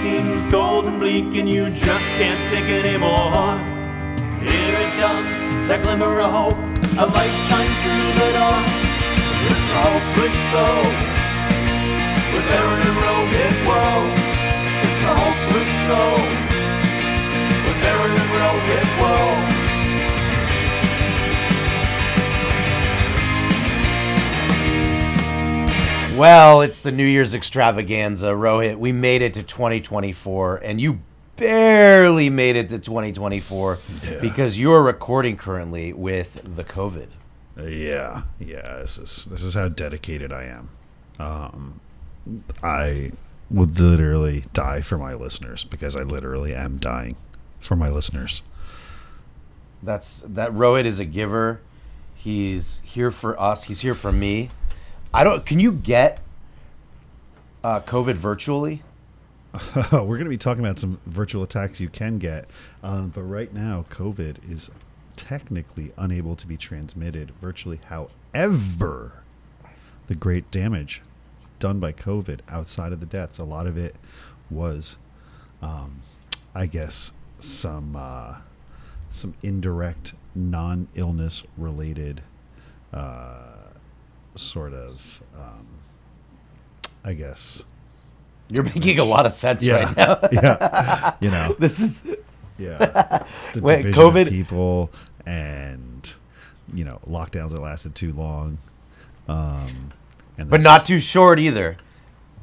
seems cold and bleak and you just can't take it anymore. Here it comes, that glimmer of hope. A light shines through the door. It's the hopeless show. With Aaron and Rohit, whoa. It's the hopeless show. With Aaron and Rohit, whoa. Well, it's the New Year's extravaganza, Rohit. We made it to 2024, and you barely made it to 2024 Yeah. because you're recording currently with the COVID. Uh, yeah, yeah. This is this is how dedicated I am. Um, I would literally die for my listeners because I literally am dying for my listeners. That's that Rohit is a giver. He's here for us. He's here for me. I don't. Can you get uh, COVID virtually? We're going to be talking about some virtual attacks you can get, um, but right now, COVID is technically unable to be transmitted virtually. However, the great damage done by COVID outside of the deaths, a lot of it was, um, I guess, some uh, some indirect non-illness related uh, sort of, um, I guess. You're making a lot of sense right now. yeah, you know, This is yeah, the Wait, division COVID- of people and you know lockdowns that lasted too long, um, and but not too short either.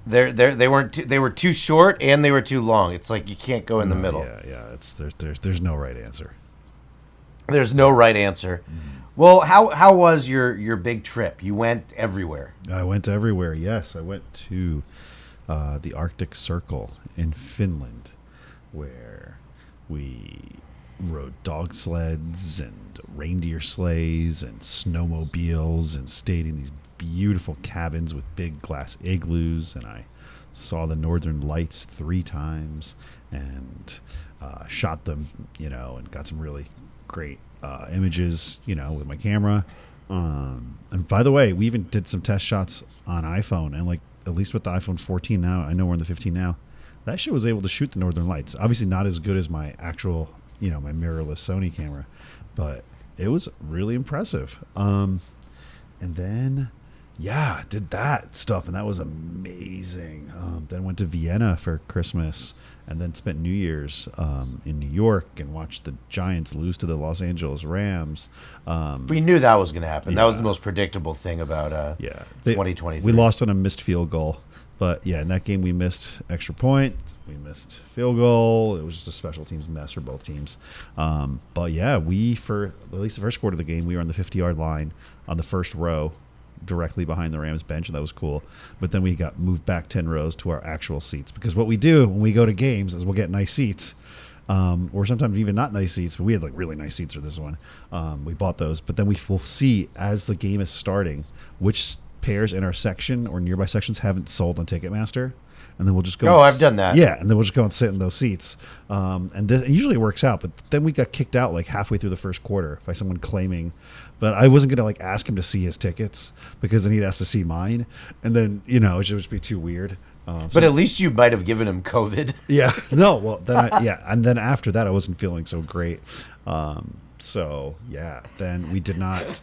They're, they're, they weren't too, they were too short and they were too long. It's like you can't go in the middle. Yeah, yeah, it's there's there's there's no right answer. There's no right answer. Well, how how was your your big trip? You went everywhere. I went everywhere. Yes, I went to uh, the Arctic Circle in Finland, where we rode dog sleds and reindeer sleighs and snowmobiles and stayed in these beautiful cabins with big glass igloos. And I saw the northern lights three times and uh, shot them, you know, and got some really great uh, images, you know, with my camera. Um, and by the way, we even did some test shots on iPhone, and like at least with the iPhone 14 now, I know we're in the 15 now. That shit was able to shoot the northern lights. Obviously, not as good as my actual, you know, my mirrorless Sony camera, but it was really impressive. Um, and then, yeah, did that stuff, and that was amazing. Um, then went to Vienna for Christmas, and then spent New Year's um, in New York and watched the Giants lose to the Los Angeles Rams. Um, We knew that was going to happen. That was the most predictable thing about uh, yeah, twenty twenty. We lost on a missed field goal, but yeah, in that game we missed extra point, we missed field goal. It was just a special teams mess for both teams. Um, but yeah, we for at least the first quarter of the game, we were on the 50 yard line on the first row, directly behind the Rams bench, and that was cool. But then we got moved back 10 rows to our actual seats because what we do when we go to games is we'll get nice seats. Um, or sometimes even not nice seats, but we had like really nice seats for this one. Um, we bought those, but then we will see as the game is starting which pairs in our section or nearby sections haven't sold on Ticketmaster, and then we'll just go. Oh, I've s- done that. Yeah, and then we'll just go and sit in those seats. Um, and this, it usually works out, but then we got kicked out like halfway through the first quarter by someone claiming. But I wasn't gonna like ask him to see his tickets because then he'd ask to see mine, and then you know it would just be too weird. Um, but so- at least you might have given him COVID. yeah. No. Well, then I, yeah, and then after that, I wasn't feeling so great. Um, so yeah, then we did not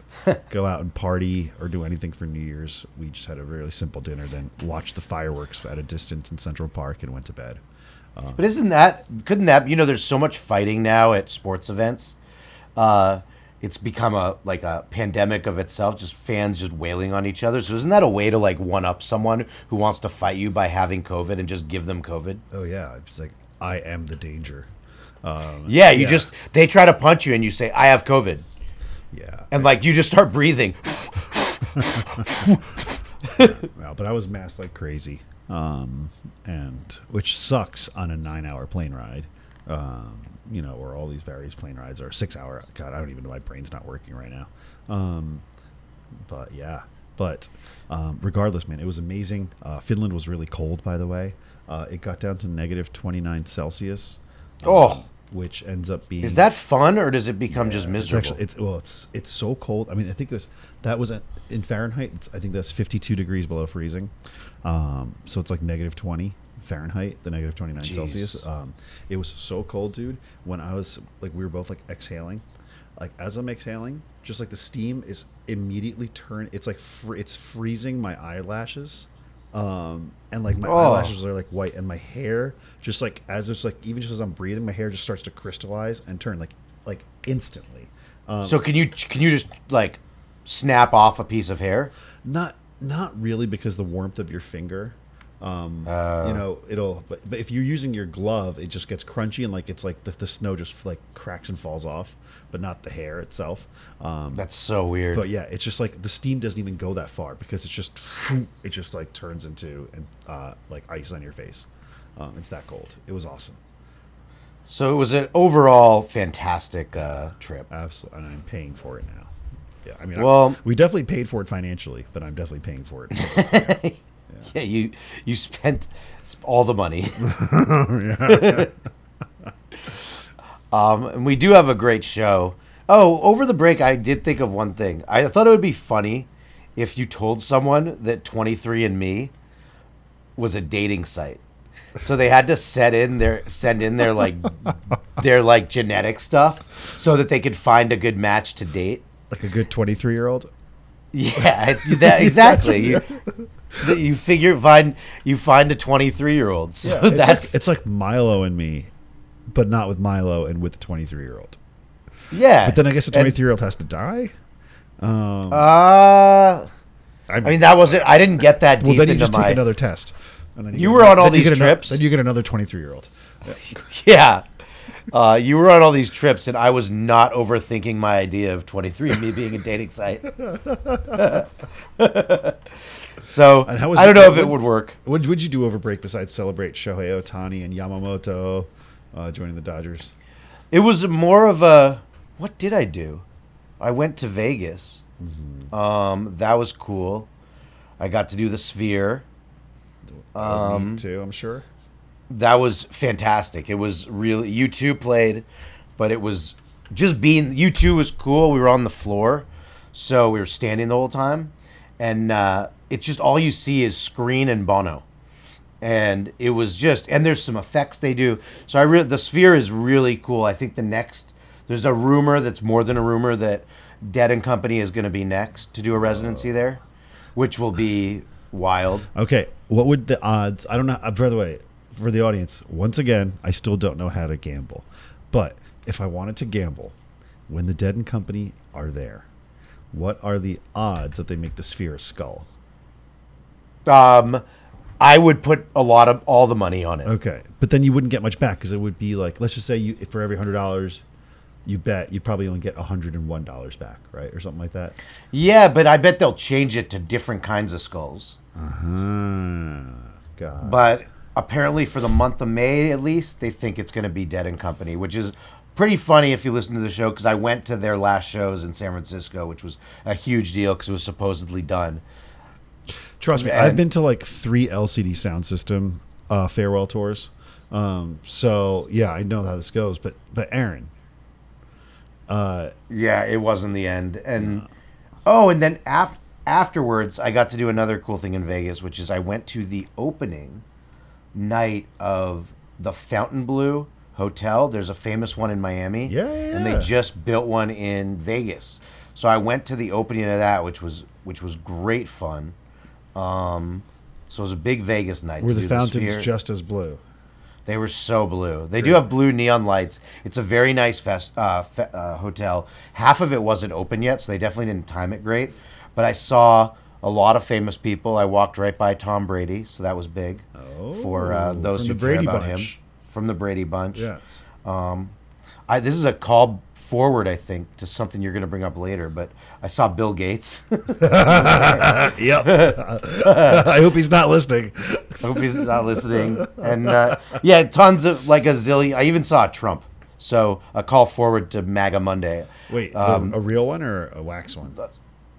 go out and party or do anything for New Year's. We just had a really simple dinner, then watched the fireworks at a distance in Central Park and went to bed. But isn't that couldn't that you know there's so much fighting now at sports events. Uh, it's become a like a pandemic of itself, just fans just wailing on each other. So isn't that a way to like one up someone who wants to fight you by having COVID and just give them COVID? Oh yeah, it's like I am the danger. Um, Yeah, you just they try to punch you and you say I have COVID, yeah. and like you just start breathing. Well, but I was masked like crazy, um, and which sucks on a nine-hour plane ride. Um, you know, or all these various plane rides are six-hour. God, I don't even know. My brain's not working right now. Um, but yeah, but um, regardless, man, it was amazing. Uh, Finland was really cold, by the way. Uh, it got down to negative 29 Celsius. um, Oh. which ends up being Is that fun or does it become just miserable? It's actually it's well it's it's so cold. I mean, I think it was that was at, in Fahrenheit. It's, I think that's 52 degrees below freezing. Um, so it's like negative 20 Fahrenheit, the negative 29 Jeez. Celsius. Um, it was so cold, dude. When I was like, we were both like exhaling. Like as I'm exhaling, just like the steam is immediately turn. It's like fr- it's freezing my eyelashes, um, and like my Oh. eyelashes are like white, and my hair just like as it's like even just as I'm breathing, my hair just starts to crystallize and turn like like instantly. Um, So can you can you just like snap off a piece of hair? Not not really because the warmth of your finger. Um, Uh. you know, it'll. But, but if you're using your glove, it just gets crunchy and like it's like the, the snow just like cracks and falls off, but not the hair itself. Um, That's so weird. but yeah, it's just like the steam doesn't even go that far because it's just it just like turns into and uh, like ice on your face. Um, it's that cold. It was awesome. So it was an overall fantastic uh, trip. Absolutely, and I'm paying for it now. Yeah, I mean, I- Well- we definitely paid for it financially, but I'm definitely paying for it. Yeah, you you spent all the money. um, and we do have a great show. Oh, over the break, I did think of one thing. I thought it would be funny if you told someone that 23andMe was a dating site. So they had to set in their send in their like their like genetic stuff so that they could find a good match to date. like a good 23 year old. Yeah, that, exactly. you, you figure find you find a 23 year old. So it's that's like, it's like Milo and me, but not with Milo and with the 23 year old. yeah. But then I guess the 23 year old has to die. Um, Uh, I I mean that wasn't. I didn't get that well, then you just my. take another test. And then You get were on all these trips? then you get another 23 year old. Yeah, uh, you were on all these trips, and I was not overthinking my idea of 23 and me being a dating site. so And how was I don't it- know if it would work. What would you do over break besides celebrate Shohei Ohtani and Yamamoto uh, joining the Dodgers? It was more of a. What did I do? I went to Vegas. Mm-hmm. Um, that was cool. I got to do the Sphere. That was Um, neat too, I'm sure. that was fantastic. It was really U2 played, but it was just being U2 was cool. We were on the floor, so we were standing the whole time, and uh, it's just all you see is screen and Bono, and it was just and there's some effects they do. So I really the Sphere is really cool. I think the next there's a rumor that's more than a rumor that Dead and Company is going to be next to do a residency there, which will be wild. Okay, what would the odds? I don't know. Uh, by the way, for the audience, once again, I still don't know how to gamble. But if I wanted to gamble, when the Dead and Company are there, what are the odds that they make the sphere a skull? Um, I would put a lot of all the money on it. Okay, but then you wouldn't get much back because it would be like, let's just say you for every hundred dollars you bet, you'd probably only get hundred and one dollars back, right, or something like that. Yeah, but I bet they'll change it to different kinds of skulls. Uh huh. God. But apparently, for the month of May at least, they think it's going to be Dead and Company, which is pretty funny if you listen to the show because I went to their last shows in San Francisco, which was a huge deal because it was supposedly done. Trust me, And- I've been to like three LCD Soundsystem uh, farewell tours. Um, so yeah, I know how this goes. But but Aaron, uh, Yeah, it was in the end. And oh, and then af- afterwards, I got to do another cool thing in Vegas, which is I went to the opening night of the Fontainebleau Hotel. There's a famous one in Miami. Yeah, yeah, And they just built one in Vegas. So I went to the opening of that, which was which was great fun. Um, so it was a big Vegas night. were the fountains Sphere. just as blue? They were so blue. They do have blue neon lights. It's a very nice fest, uh, fe- uh, hotel. Half of it wasn't open yet, so they definitely didn't time it great. But I saw a lot of famous people. I walked right by Tom Brady, so that was big for uh, Oh, those who the care Brady about Bunch. him. From the Brady Bunch. Yes. Um, I, this is a call forward, I think, to something you're going to bring up later. But I saw Bill Gates. yep. I hope he's not listening. I hope he's not listening. And uh, yeah, tons of like a zillion. I even saw Trump. So a call forward to MAGA Monday. Wait, Um, a real one or a wax one?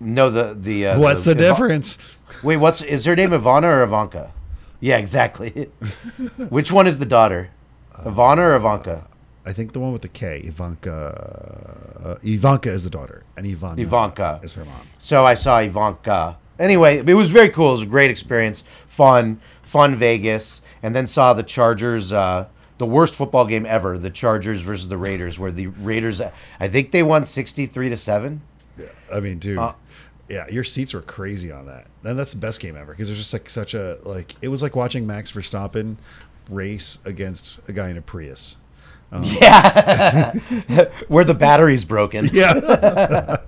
No, the the. Uh, What's the, Iva- difference? Wait, what's is her name Ivana or Ivanka? Yeah, exactly. Which one is the daughter? Ivana or Ivanka? I think the one with the K, Ivanka. Uh, Ivanka is the daughter, and Ivana Ivanka. is her mom. So I saw Ivanka anyway, it was very cool. It was a great experience, fun, fun Vegas, and then saw the Chargers. Uh, the worst football game ever, the Chargers versus the Raiders, where the Raiders, I think they won sixty-three to seven. Yeah, I mean, dude. Uh, yeah, your seats were crazy on that. And that's the best game ever because there's just like such a like it was like watching Max Verstappen race against a guy in a Prius. Yeah, where the battery's broken. Yeah.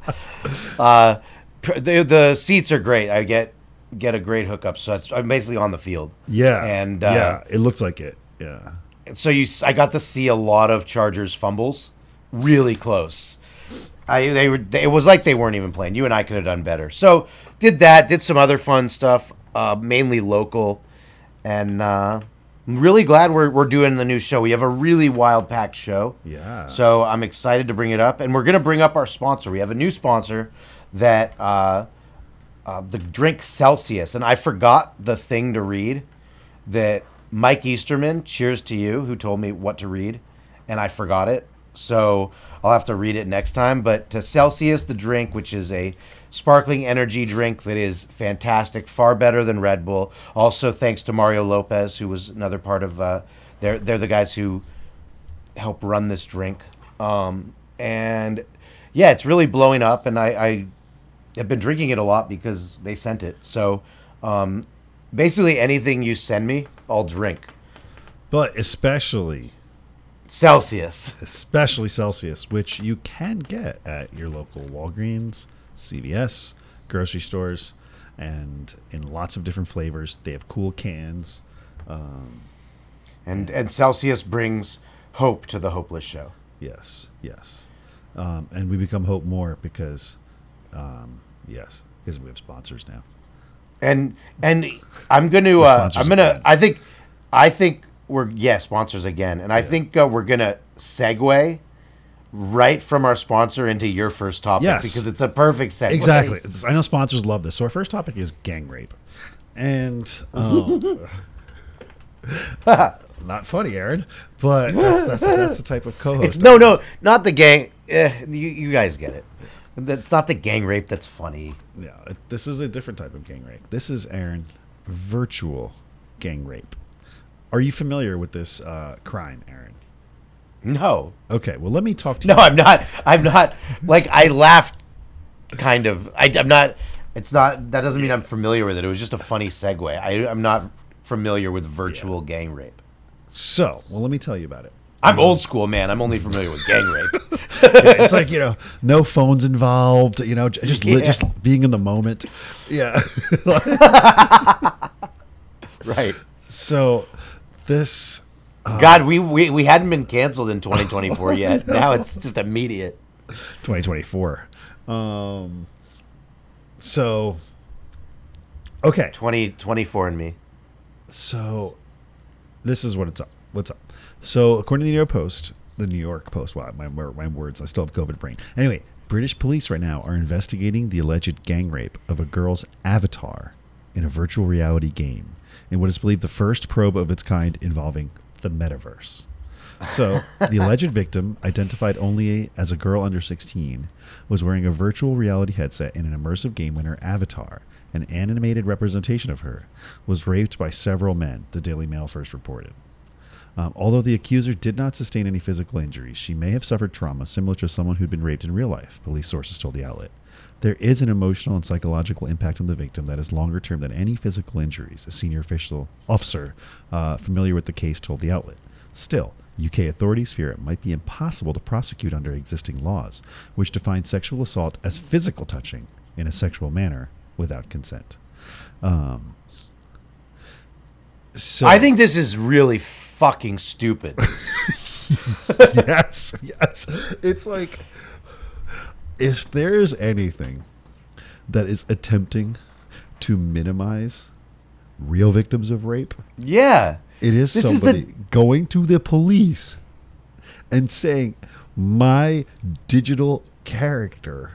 Uh, the the seats are great. I get get a great hookup, so it's, I'm basically on the field. yeah. And, uh, yeah, it looks like it. Yeah. so you I got to see a lot of Chargers fumbles, really close. I they were they, it was like they weren't even playing. You and I could have done better. So did that. Did some other fun stuff, uh, mainly local, and uh, I'm really glad we're we're doing the new show. We have a really wild packed show. Yeah. So I'm excited to bring it up, and we're gonna bring up our sponsor. We have a new sponsor that uh, uh, the drink Celsius, and I forgot the thing to read that Mike Easterman, cheers to you, who told me what to read, and I forgot it. So I'll have to read it next time. But to Celsius, the drink, which is a sparkling energy drink that is fantastic, far better than Red Bull. Also, thanks to Mario Lopez, who was another part of. Uh, they're they're the guys who help run this drink. Um, and yeah, it's really blowing up, and I, I have been drinking it a lot because they sent it. So um, basically, anything you send me, I'll drink. But especially Celsius. especially Celsius, which you can get at your local Walgreens, CVS, grocery stores, and in lots of different flavors. They have cool cans. Um, And and Celsius brings hope to the hopeless show. yes, yes. Um, and we become hope more because, um, yes, because we have sponsors now. And and I'm going to uh, I'm going to. I think I think we're yeah, sponsors again. And I think uh, we're going to segue right from our sponsor into your first topic Yes. because it's a perfect segue. Exactly. I know sponsors love this. So our first topic is gang rape, and um, not funny, Aaron, but that's that's, that's the type of co-host. No, no, not the gang. Eh, you, you guys get it. That's not the gang rape. That's funny. Yeah, it- this is a different type of gang rape. This is Aaron, virtual gang rape. Are you familiar with this uh, crime, Aaron? No, Okay, well, let me talk to no, you. No, I'm not. I'm not. Like I laughed, kind of. I, I'm not. It's not. That doesn't mean I'm familiar with it. It was just a funny segue. I, I'm not familiar with virtual gang rape. So, well, let me tell you about it. I'm old school, man. I'm only familiar with gang rape. it's like you know, no phones involved. You know, just Yeah. just being in the moment. Yeah. right. so, this God, we, we we hadn't been canceled in 2024 yet. Now it's just immediate. 2024. Um. So. Okay. 2024 and me. So, this is what it's up. What's up? So, according to the New York Post, the New York Post. Wow, my my words. I still have COVID brain. Anyway, British police right now are investigating the alleged gang rape of a girl's avatar in a virtual reality game in what is believed the first probe of its kind involving the metaverse. So, the alleged victim, identified only as a girl under 16, was wearing a virtual reality headset in an immersive game when her avatar, an animated representation of her, was raped by several men, the Daily Mail first reported. Um, although the accuser did not sustain any physical injuries, she may have suffered trauma similar to someone who'd been raped in real life, police sources told the outlet. There is an emotional and psychological impact on the victim that is longer term than any physical injuries, a senior official officer uh, familiar with the case told the outlet. Still, UK authorities fear it might be impossible to prosecute under existing laws, which define sexual assault as physical touching in a sexual manner without consent. Um, so I think this is really fucking stupid. yes, yes. It's like if there is anything that is attempting to minimize real victims of rape, yeah. it is This is the- somebody going to the police and saying, "My digital character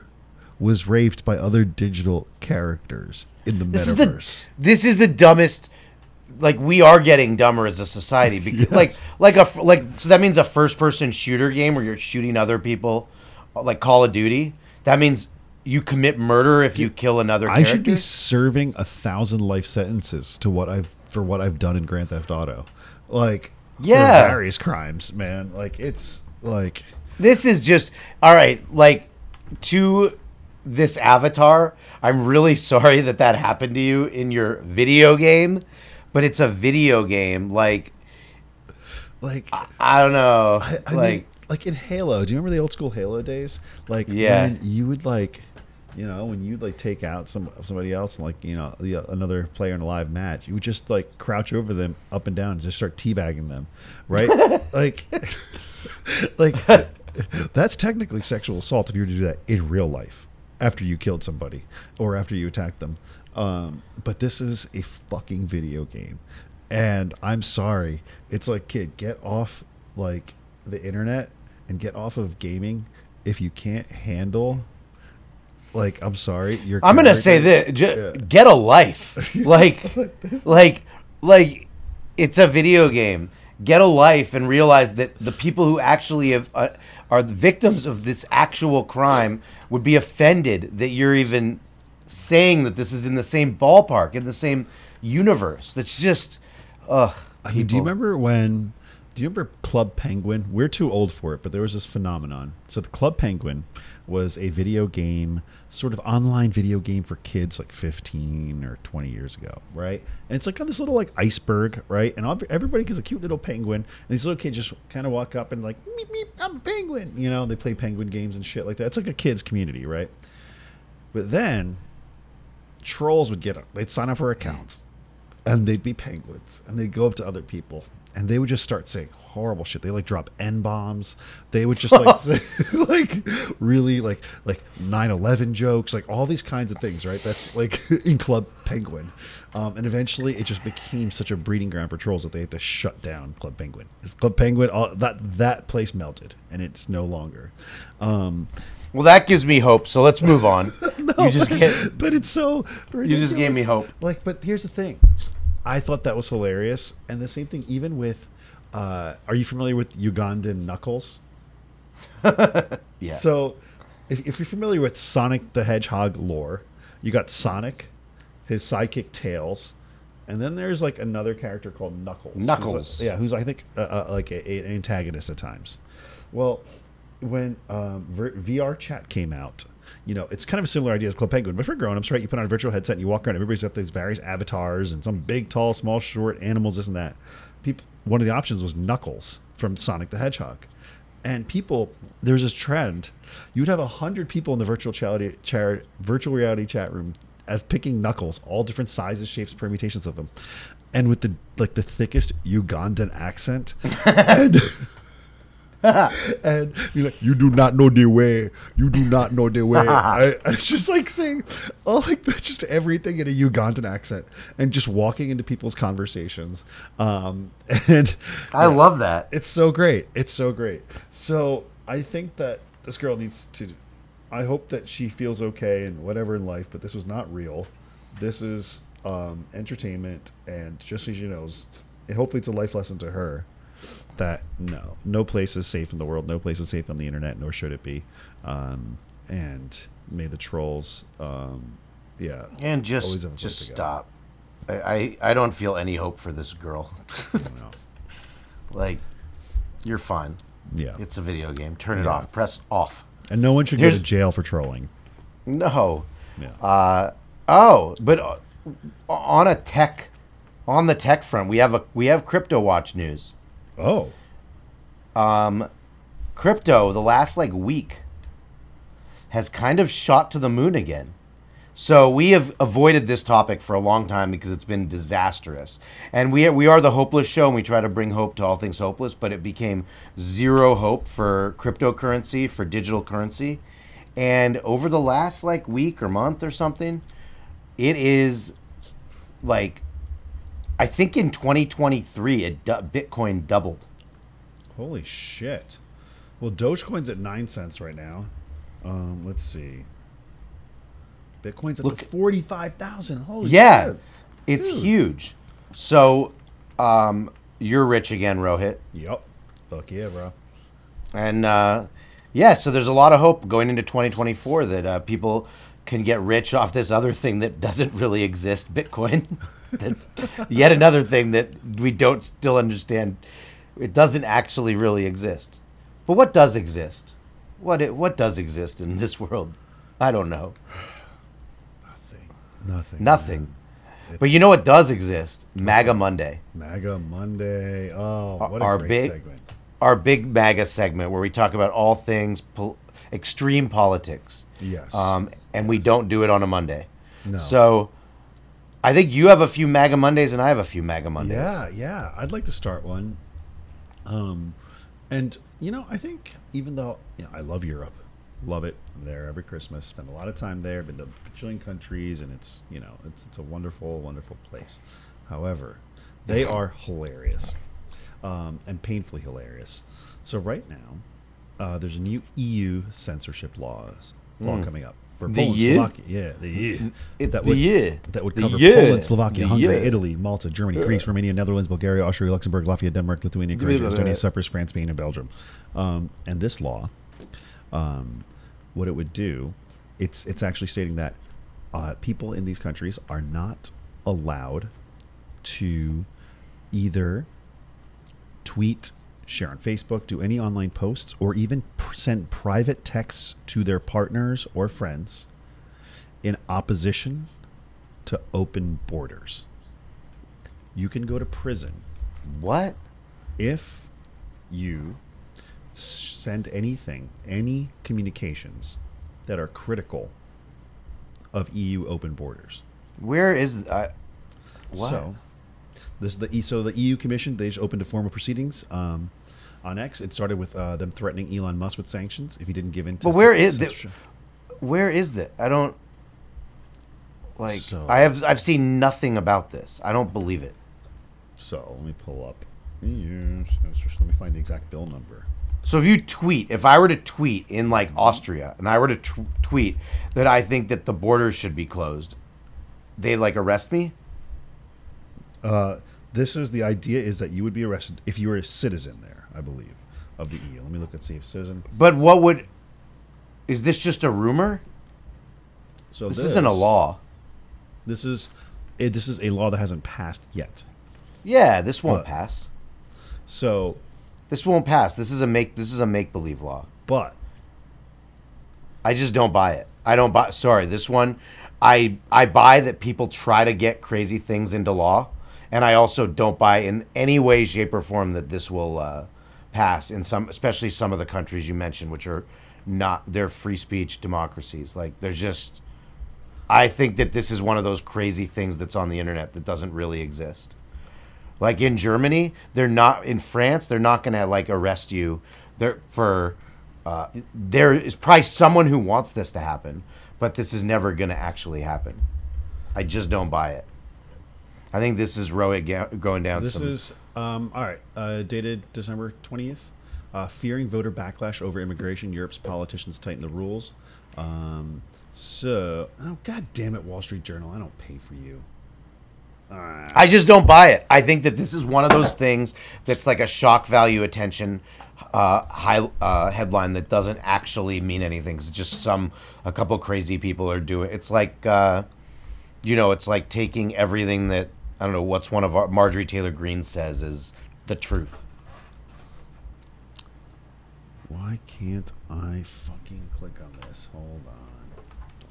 was raped by other digital characters in the This metaverse." is the this is the dumbest. Like we are getting dumber as a society. Because, Yes. Like like a like so that means a first person shooter game where you're shooting other people, like Call of Duty. That means you commit murder if you kill another I character. should be serving a thousand life sentences to what I've for what I've done in Grand Theft Auto, like Yeah. for various crimes, man. Like it's like This is just all right. Like to this avatar, I'm really sorry that that happened to you in your video game, but it's a video game. Like like I don't know. I, I like mean, like in Halo. Do you remember the old school Halo days? Like Yeah. when you would like, you know, when you'd like take out some somebody else, and like you know, the, another player in a live match, you would just like crouch over them up and down, and just start teabagging them, right? like, like that's technically sexual assault if you were to do that in real life after you killed somebody or after you attacked them. Um, but this is a fucking video game, and I'm sorry. It's like, kid, get off like the internet and get off of gaming if you can't handle. Like, I'm sorry. You're. I'm gonna say this: j- Yeah. get a life. Like, like, like, it's a video game. Get a life and realize that the people who actually have, uh, are the victims of this actual crime would be offended that you're even saying that this is in the same ballpark, in the same universe. That's just, ugh. I mean, do you remember when? Do you remember Club Penguin? We're too old for it, but there was this phenomenon. So the Club Penguin was a video game, sort of online video game for kids like 15 or 20 years ago, right? And it's like on this little like iceberg, right? And everybody gets a cute little penguin, and these little kids just kind of walk up and like, meep meep, I'm a penguin. You know, they play penguin games and shit like that. It's like a kids community, right? But then trolls would get up. they'd sign up for accounts and they'd be penguins and they'd go up to other people and they would just start saying horrible shit they like drop n bombs they would just like say, like really like like 9-11 jokes like all these kinds of things right that's like in club penguin um, and eventually it just became such a breeding ground for trolls that they had to shut down club penguin club penguin all, that that place melted and it's no longer um, Well, that gives me hope. So let's move on. you just get. but it's so You just gave me hope. Like, but here's the thing. I thought that was hilarious, and the same thing even with. Uh, are you familiar with Ugandan Knuckles? Yeah. So, if, if you're familiar with Sonic the Hedgehog lore, you got Sonic, his sidekick Tails, and then there's like another character called Knuckles. who's Knuckles. like- yeah, who's I think uh, uh, like a, a- an antagonist at times. Well, when um, VRChat came out, you know, it's kind of a similar idea as Club Penguin, but for grown-ups, right? You put on a virtual headset and you walk around. Everybody's got these various avatars and some big, tall, small, short animals, this and that. People, one of the options was Knuckles from Sonic the Hedgehog, and people, there's this trend. You'd have a hundred people in the virtual reality, char, virtual reality chat room as picking Knuckles, all different sizes, shapes, permutations of them, and with the like the thickest Ugandan accent, and and you're like, you do not know the way. You do not know the way. I, I was just like saying, oh, like that's just everything in a Ugandan accent, and just walking into people's conversations. Um, and I love that. it's so great. It's so great. So I think that this girl needs to. I hope that she feels okay and whatever in life, but this was not real. This is um, entertainment, and just so she knows, hopefully it's a life lesson to her that no, no place is safe in the world. No place is safe on the internet, nor should it be. Um, and may the trolls, um, yeah, And just have a place just to stop. I, I I don't feel any hope for this girl. Like, you're fine. Yeah, It's a video game. Turn it Yeah. off. Press off. and no one should go to jail for trolling. No. Yeah. Uh, oh, but uh, on a tech, on the tech front, we have a we have crypto watch news. Oh, Um, crypto the last like week has kind of shot to the moon again. So we have avoided this topic for a long time because it's been disastrous. And we we are the hopeless show and we try to bring hope to all things hopeless, but it became zero hope for cryptocurrency, for digital currency. And over the last like week or month or something, it is like I think in 2023 it du- Bitcoin doubled. Holy shit. Well, Dogecoin's at 9 cents right now. Um, let's see. Bitcoin's at Look- to 45,000. Holy yeah, shit. it's Dude. huge. So, um, you're rich again, Rohit, Yep. Fuck yeah, bro. and uh, Yeah, so there's a lot of hope going into 2024 that uh, people can get rich off this other thing that doesn't really exist, Bitcoin. That's yet another thing that we don't still understand. It doesn't actually really exist. But what does exist? What it, what does exist in this world? I don't know. Nothing. Nothing. Nothing. But you know what does exist? MAGA Monday. MAGA Monday. Oh, what a our great big- segment. Our big MAGA segment where we talk about all things pol- extreme politics. Yes. Um, and we don't do it on a Monday. no. So I think you have a few MAGA Mondays and I have a few MAGA Mondays. Yeah, yeah. I'd like to start one. Um, and you know, I think even though you know, I love Europe, love it. I'm there every Christmas. Spend a lot of time there. Been to a bajillion countries, and it's you know, it's it's a wonderful, wonderful place. However, they are hilarious, um, and painfully hilarious. So right now, uh, there's a new EU censorship laws law Mm. coming up for The Poland, EU? Slovakia. Yeah, the EU. It's that the would, year. that would cover year. Poland, Slovakia, The Hungary, year. Italy, Malta, Germany, Greece, Romania, Netherlands, Bulgaria, Austria, Luxembourg, Latvia, Denmark, Lithuania, Croatia, Estonia, Cyprus, France, Spain, and Belgium. Um, and this law, um, what it would do, it's it's actually stating that uh, people in these countries are not allowed to either tweet, share on Facebook, do any online posts, or even send private texts to their partners or friends in opposition to open borders. You can go to prison What? if you send anything, any communications that are critical of EU open borders. Where is uh, what? So, this is the so the EU Commission they just opened a formal proceedings um, on X. It started with uh, them threatening Elon Musk with sanctions if he didn't give in. To But where is censorship. Where is that? I don't like. So- I have I've seen nothing about this. I don't believe it. So let me pull up. Let me find the exact bill number. So if you tweet, if I were to tweet in like Austria, and I were to t- tweet that I think that the borders should be closed, they like arrest me. Uh, this is the idea is that you would be arrested if you were a citizen there, I believe, of the EU. Let me look and see if citizen. But what would? Is this just a rumor? So This, isn't a law. This is it, this is a law that hasn't passed yet. Yeah, this won't But- pass. So, This won't pass. This is a make. This is a make believe law. but I just don't buy it. I don't buy. Sorry, this one, I I buy that people try to get crazy things into law, and I also don't buy in any way, shape, or form that this will uh, pass in some, especially some of the countries you mentioned, which are not they're free speech democracies. Like there's just, I think that this is one of those crazy things that's on the internet that doesn't really exist. Like in Germany, they're not in France. They're not going to like arrest you. They're for uh, there is probably someone who wants this to happen, but this is never going to actually happen. I just don't buy it. I think this is Rohit ga- going down. this some, is um, all right. Uh, dated December twentieth. Uh, fearing voter backlash over immigration, Europe's politicians tighten the rules. Um, so, oh god damn it, Wall Street Journal! I don't pay for you. Ah. I just don't buy it. I think that this is one of those things that's like a shock value attention uh, high uh, headline that doesn't actually mean anything. It's just some a couple crazy people are doing. It's like uh, you know, it's like taking everything that I don't know what's one of our, Marjorie Taylor Greene says is the truth. Why can't I fucking click on this? Hold on.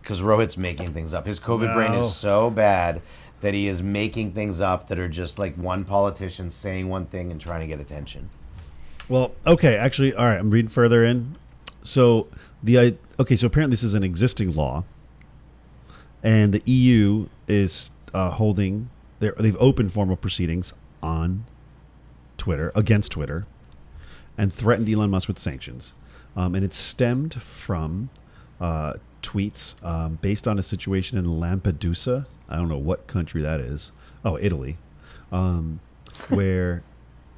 because Rohit's making things up. His COVID brain is so bad that he is making things up that are just like one politician saying one thing and trying to get attention. Well, okay, actually, all right. I'm reading further in. So the I okay, so apparently this is an existing law, and the EU is uh, holding they they've opened formal proceedings on Twitter against Twitter, and threatened Elon Musk with sanctions, um, and it stemmed from uh, tweets um, based on a situation in Lampedusa. I don't know what country that is. Oh, Italy, um, where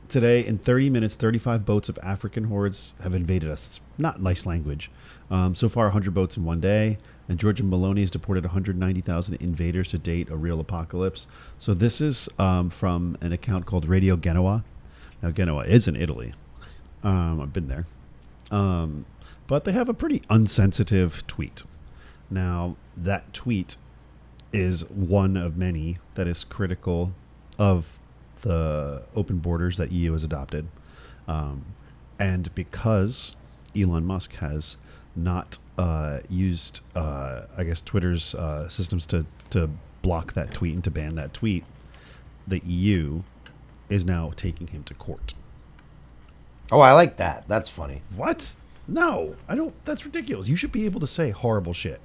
today in 30 minutes 35 boats of african hordes have invaded us. It's not nice language. Um, so far 100 boats in one day and giorgia meloni has deported 190000 invaders to date a real apocalypse so this is um, from an account called radio genoa now genoa is in italy um, i've been there Um, but they have a pretty unsensitive tweet. Now, that tweet is one of many that is critical of the open borders that EU has adopted. Um, and because Elon Musk has not uh, used, uh, I guess, Twitter's uh, systems to, to block that tweet and to ban that tweet, the EU is now taking him to court. Oh, I like that. That's funny. What? No, I don't. That's ridiculous. You should be able to say horrible shit.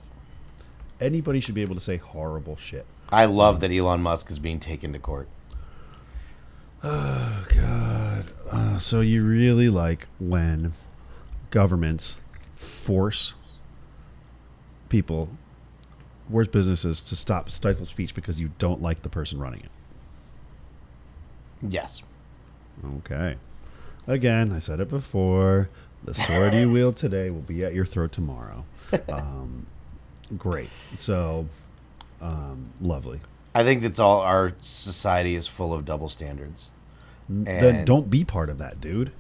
Anybody should be able to say horrible shit. I love that Elon Musk is being taken to court. Oh God! Uh, so you really like when governments force people, force businesses to stop stifle speech because you don't like the person running it. Yes. Okay. Again, I said it before. The sword you wield today will be at your throat tomorrow. Um, great. So, um, lovely. I think that's all our society is full of double standards. then don't be part of that, dude.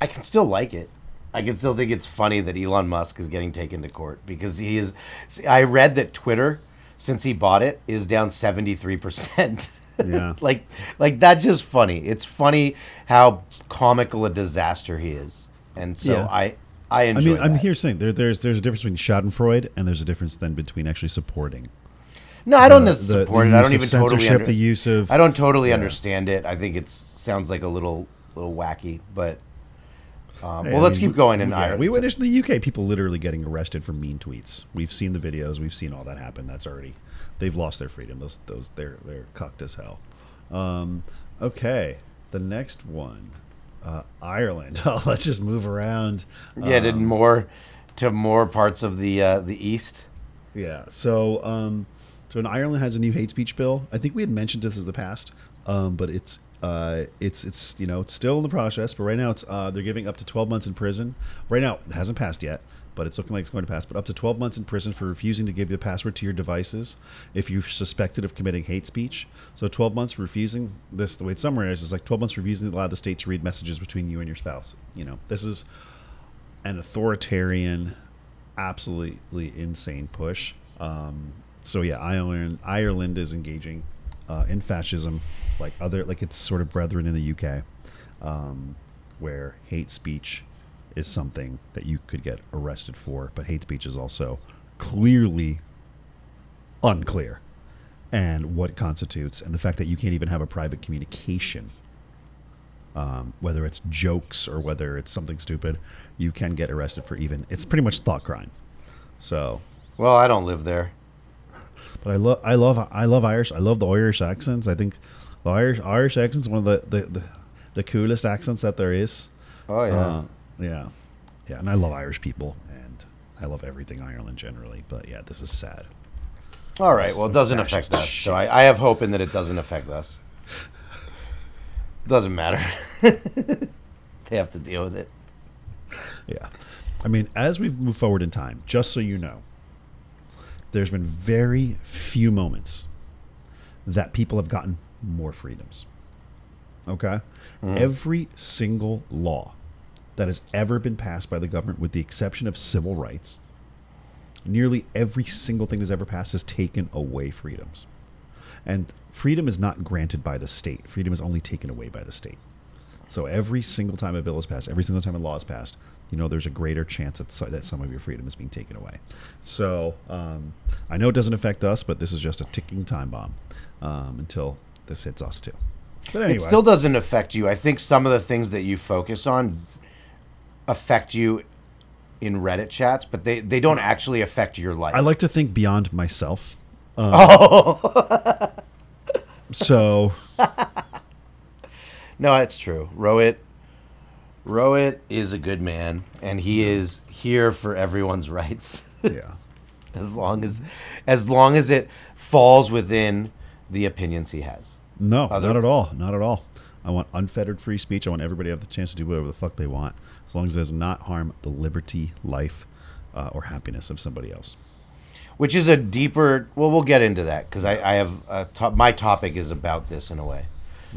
I can still like it. I can still think it's funny that Elon Musk is getting taken to court because he is. see, I read that Twitter, since he bought it, is down seventy three percent. Yeah. like, like that's just funny. It's funny how comical a disaster he is, and so Yeah. I, I I enjoy. mean, I'm here saying there, there's there's a difference between Schadenfreude and there's a difference then between actually supporting. No, I don't the- necessarily the- support the it. I don't even totally. Under, the use of I don't totally Yeah. understand it. I think it sounds like a little, little wacky, but. Um, Hey, well, I let's mean, keep going in yeah, Ireland. We witnessed in the UK people literally getting arrested for mean tweets. We've seen the videos. We've seen all that happen. That's already they've lost their freedom. Those those they're they're cucked as hell. Um, okay, the next one, uh, Ireland. Oh, let's just move around. Yeah, did Um, more to more parts of the uh, the east. Yeah. So, um, so in Ireland has a new hate speech bill. I think we had mentioned this in the past, um, but it's uh, it's it's you know it's still in the process. But right now it's uh, they're giving up to 12 months in prison. Right now it hasn't passed yet, but it's looking like it's going to pass. But up to 12 months in prison for refusing to give the password to your devices if you're suspected of committing hate speech. So 12 months refusing this. The way it's summarized is like 12 months refusing to allow the state to read messages between you and your spouse. You know this is an authoritarian, absolutely insane push. Um, so yeah, Ireland Ireland is engaging uh, in fascism, like other like its sort of brethren in the UK, um, where hate speech is something that you could get arrested for, but hate speech is also clearly unclear, and what constitutes, and the fact that you can't even have a private communication um, whether it's jokes or whether it's something stupid, you can get arrested for even. It's pretty much thought crime. So, Well, I don't live there. but I love, I love, I love Irish. I love the Irish accents. I think the Irish Irish accent's one of the the, the, the coolest accents that there is. Oh yeah. Uh, yeah, yeah, and I love Irish people, and I love everything Ireland generally. But yeah, this is sad. All right. Well, it doesn't affect us. shit. So I, I have hope in that it doesn't affect us. Doesn't matter. they have to deal with it. Yeah. I mean, as we've moved forward in time, just so you know, there's been very few moments that people have gotten more freedoms. Okay? Every single law that has ever been passed by the government, with the exception of civil rights, nearly every single thing that's ever passed has taken away freedoms. And freedom is not granted by the state, freedom is only taken away by the state. So every single time a bill is passed, every single time a law is passed, you know, there's a greater chance that, so, that some of your freedom is being taken away. So um, I know it doesn't affect us, but this is just a ticking time bomb um, until this hits us too. But anyway, It still doesn't affect you. I think some of the things that you focus on affect you in Reddit chats, but they, they don't actually affect your life. I like to think beyond myself. Um, oh So no, it's true. Rohit, Rohit is a good man, and he is here for everyone's rights. yeah, as long as as long as it falls within the opinions he has. No, Other- not at all, not at all. I want unfettered free speech. I want everybody to have the chance to do whatever the fuck they want, as long as it does not harm the liberty, life, uh, or happiness of somebody else. Which is a deeper. Well, we'll get into that because I, I have a my topic is about this in a way.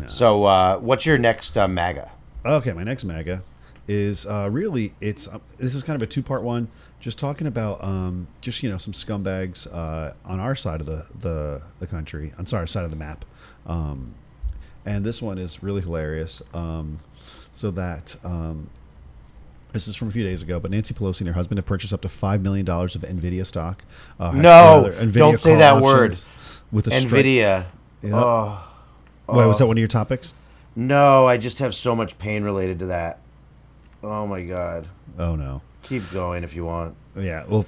So, uh, what's your next uh, MAGA? Okay, my next MAGA is uh, really it's uh, this is kind of a two part one. Just talking about um, just you know some scumbags uh, on our side of the the, the country, on our side of the map, um, and this one is really hilarious. Um, so that um, this is from a few days ago, but Nancy Pelosi and her husband have purchased up to five million dollars of Nvidia stock. Uh, No, rather, don't say that word. With a Nvidia. Yeah. Oh Wait, was that one of your topics? no, I just have so much pain related to that. Oh my god. Oh no. Keep going if you want. Yeah, well,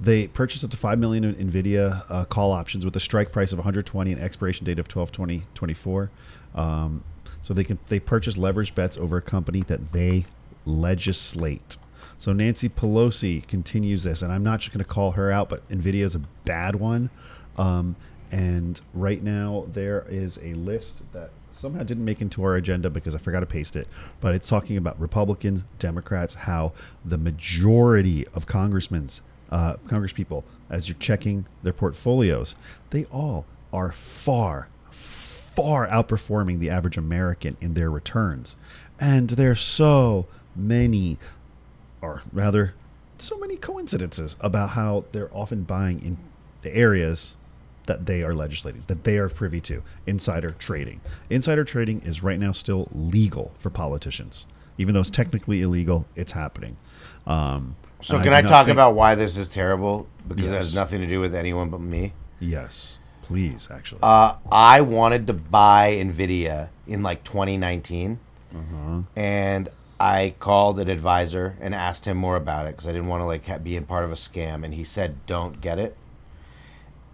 they purchased up to five million in Nvidia uh, call options with a strike price of 120 and expiration date of 12 20 24. Um, so they can they purchase leverage bets over a company that they legislate. So Nancy Pelosi continues this, and I'm not just going to call her out, but Nvidia is a bad one. Um, and right now there is a list that somehow didn't make into our agenda because I forgot to paste it. But it's talking about Republicans, Democrats, how the majority of congressmen, uh, congresspeople, as you're checking their portfolios, they all are far, far outperforming the average American in their returns. And there's so many, or rather, so many coincidences about how they're often buying in the areas that they are legislating, that they are privy to. Insider trading. Insider trading is right now still legal for politicians. Even though it's technically illegal, it's happening. Um, So and can do I talk think- about why this is terrible? Because it has nothing to do with anyone but me. Yes, please, actually. Uh, I wanted to buy Nvidia in like 2019, and I called an advisor and asked him more about it because I didn't want to like ha- be in part of a scam. And he said, "Don't get it."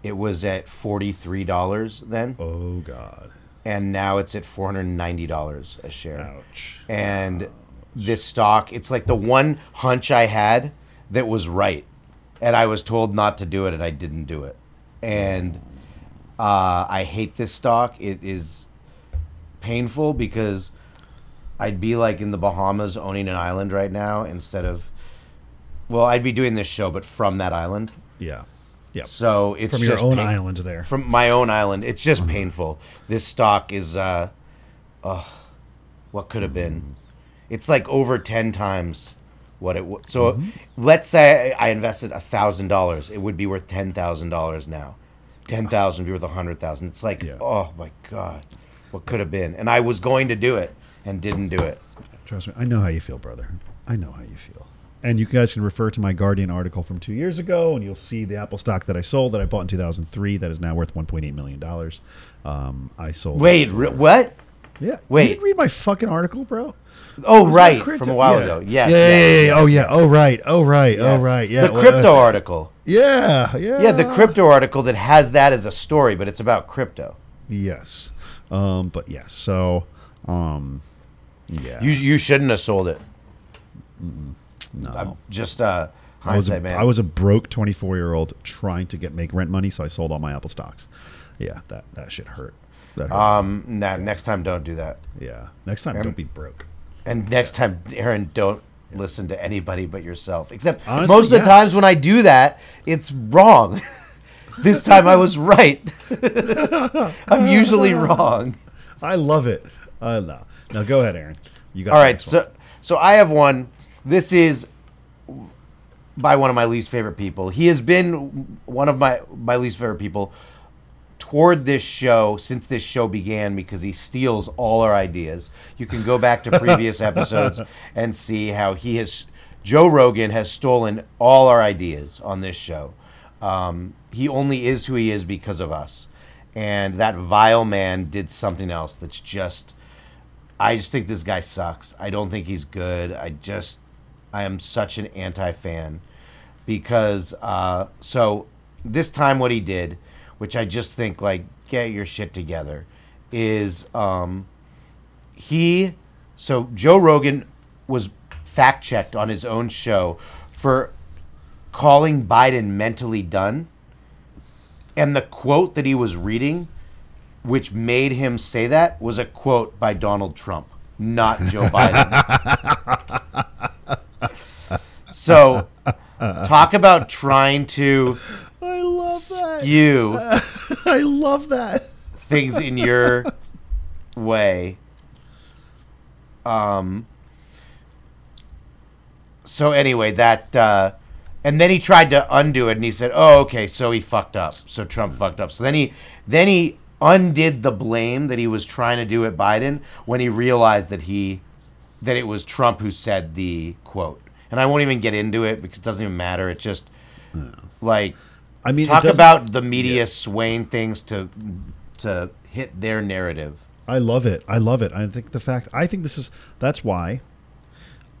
It was at forty three dollars then, oh God! and now it's at four hundred ninety dollars a share. Ouch! and this stock it's like the one hunch i had that was right and i was told not to do it and i didn't do it and uh, i hate this stock it is painful because i'd be like in the bahamas owning an island right now instead of well i'd be doing this show but from that island Yeah, yeah. so it's From your own pain- island there. from my own island. It's just painful. This stock is, uh, oh, what could have been? It's like over ten times what it was. So let's say I invested a thousand dollars, it would be worth ten thousand dollars now. Ten thousand would be worth a hundred thousand. It's like, Yeah. oh my god, what could have been? And I was going to do it and didn't do it. Trust me, I know how you feel, brother. I know how you feel. And you guys can refer to my Guardian article from two years ago, and you'll see the Apple stock that I sold that I bought in 2003 that is now worth 1.8 million dollars. Um, I sold. Wait, for- re- what? yeah. wait. you didn't read my fucking article, bro. Oh, right, from a while yeah. ago. Yes. Yeah, yeah, yes, yeah, yeah. Oh yeah. Oh right. Oh right. Oh right. Yeah. The well, crypto uh, article. yeah. Yeah. Yeah, the crypto article that has that as a story, but it's about crypto. Yes. Um. But yes. So. Um. Yeah. You you shouldn't have sold it. no. I'm just uh, I was, a, man. I was a broke 24 year old trying to get make rent money, so I sold all my Apple stocks. Yeah, that that shit hurt. That hurt. um. Nah, next time, don't do that. yeah. Next time, don't be broke. And next time, Aaron, don't listen to anybody but yourself. Except Honestly, most of the yes. times when I do that, it's wrong. this time I was right. I'm usually wrong. I love it. I know. Now go ahead, Aaron. You got All one. so so I have one. This is by one of my least favorite people. He has been one of my my least favorite people toward this show since this show began because he steals all our ideas. You can go back to previous episodes and see how he has Joe Rogan has stolen all our ideas on this show. Um, he only is who he is because of us. And that vile man did something else that's just I just think this guy sucks. I don't think he's good. I just, I am such an anti fan because, uh, so this time what he did, which I just think like, get your shit together, is um, he, so Joe Rogan was fact checked on his own show for calling Biden mentally done. And the quote that he was reading which made him say that was a quote by Donald Trump, not Joe Biden. so, talk about trying to I love that. skew I love that. things in your way. Um, so anyway, that uh, and then he tried to undo it, and he said, "Oh, okay, so he fucked up. So Trump fucked up." So then he then he undid the blame that he was trying to do at Biden when he realized that he that it was Trump who said the quote. And I won't even get into it because it doesn't even matter. It's just like I mean, talk about the media yeah. swaying things to to hit their narrative. I love it. I love it. I think the fact. I think this is. That's why.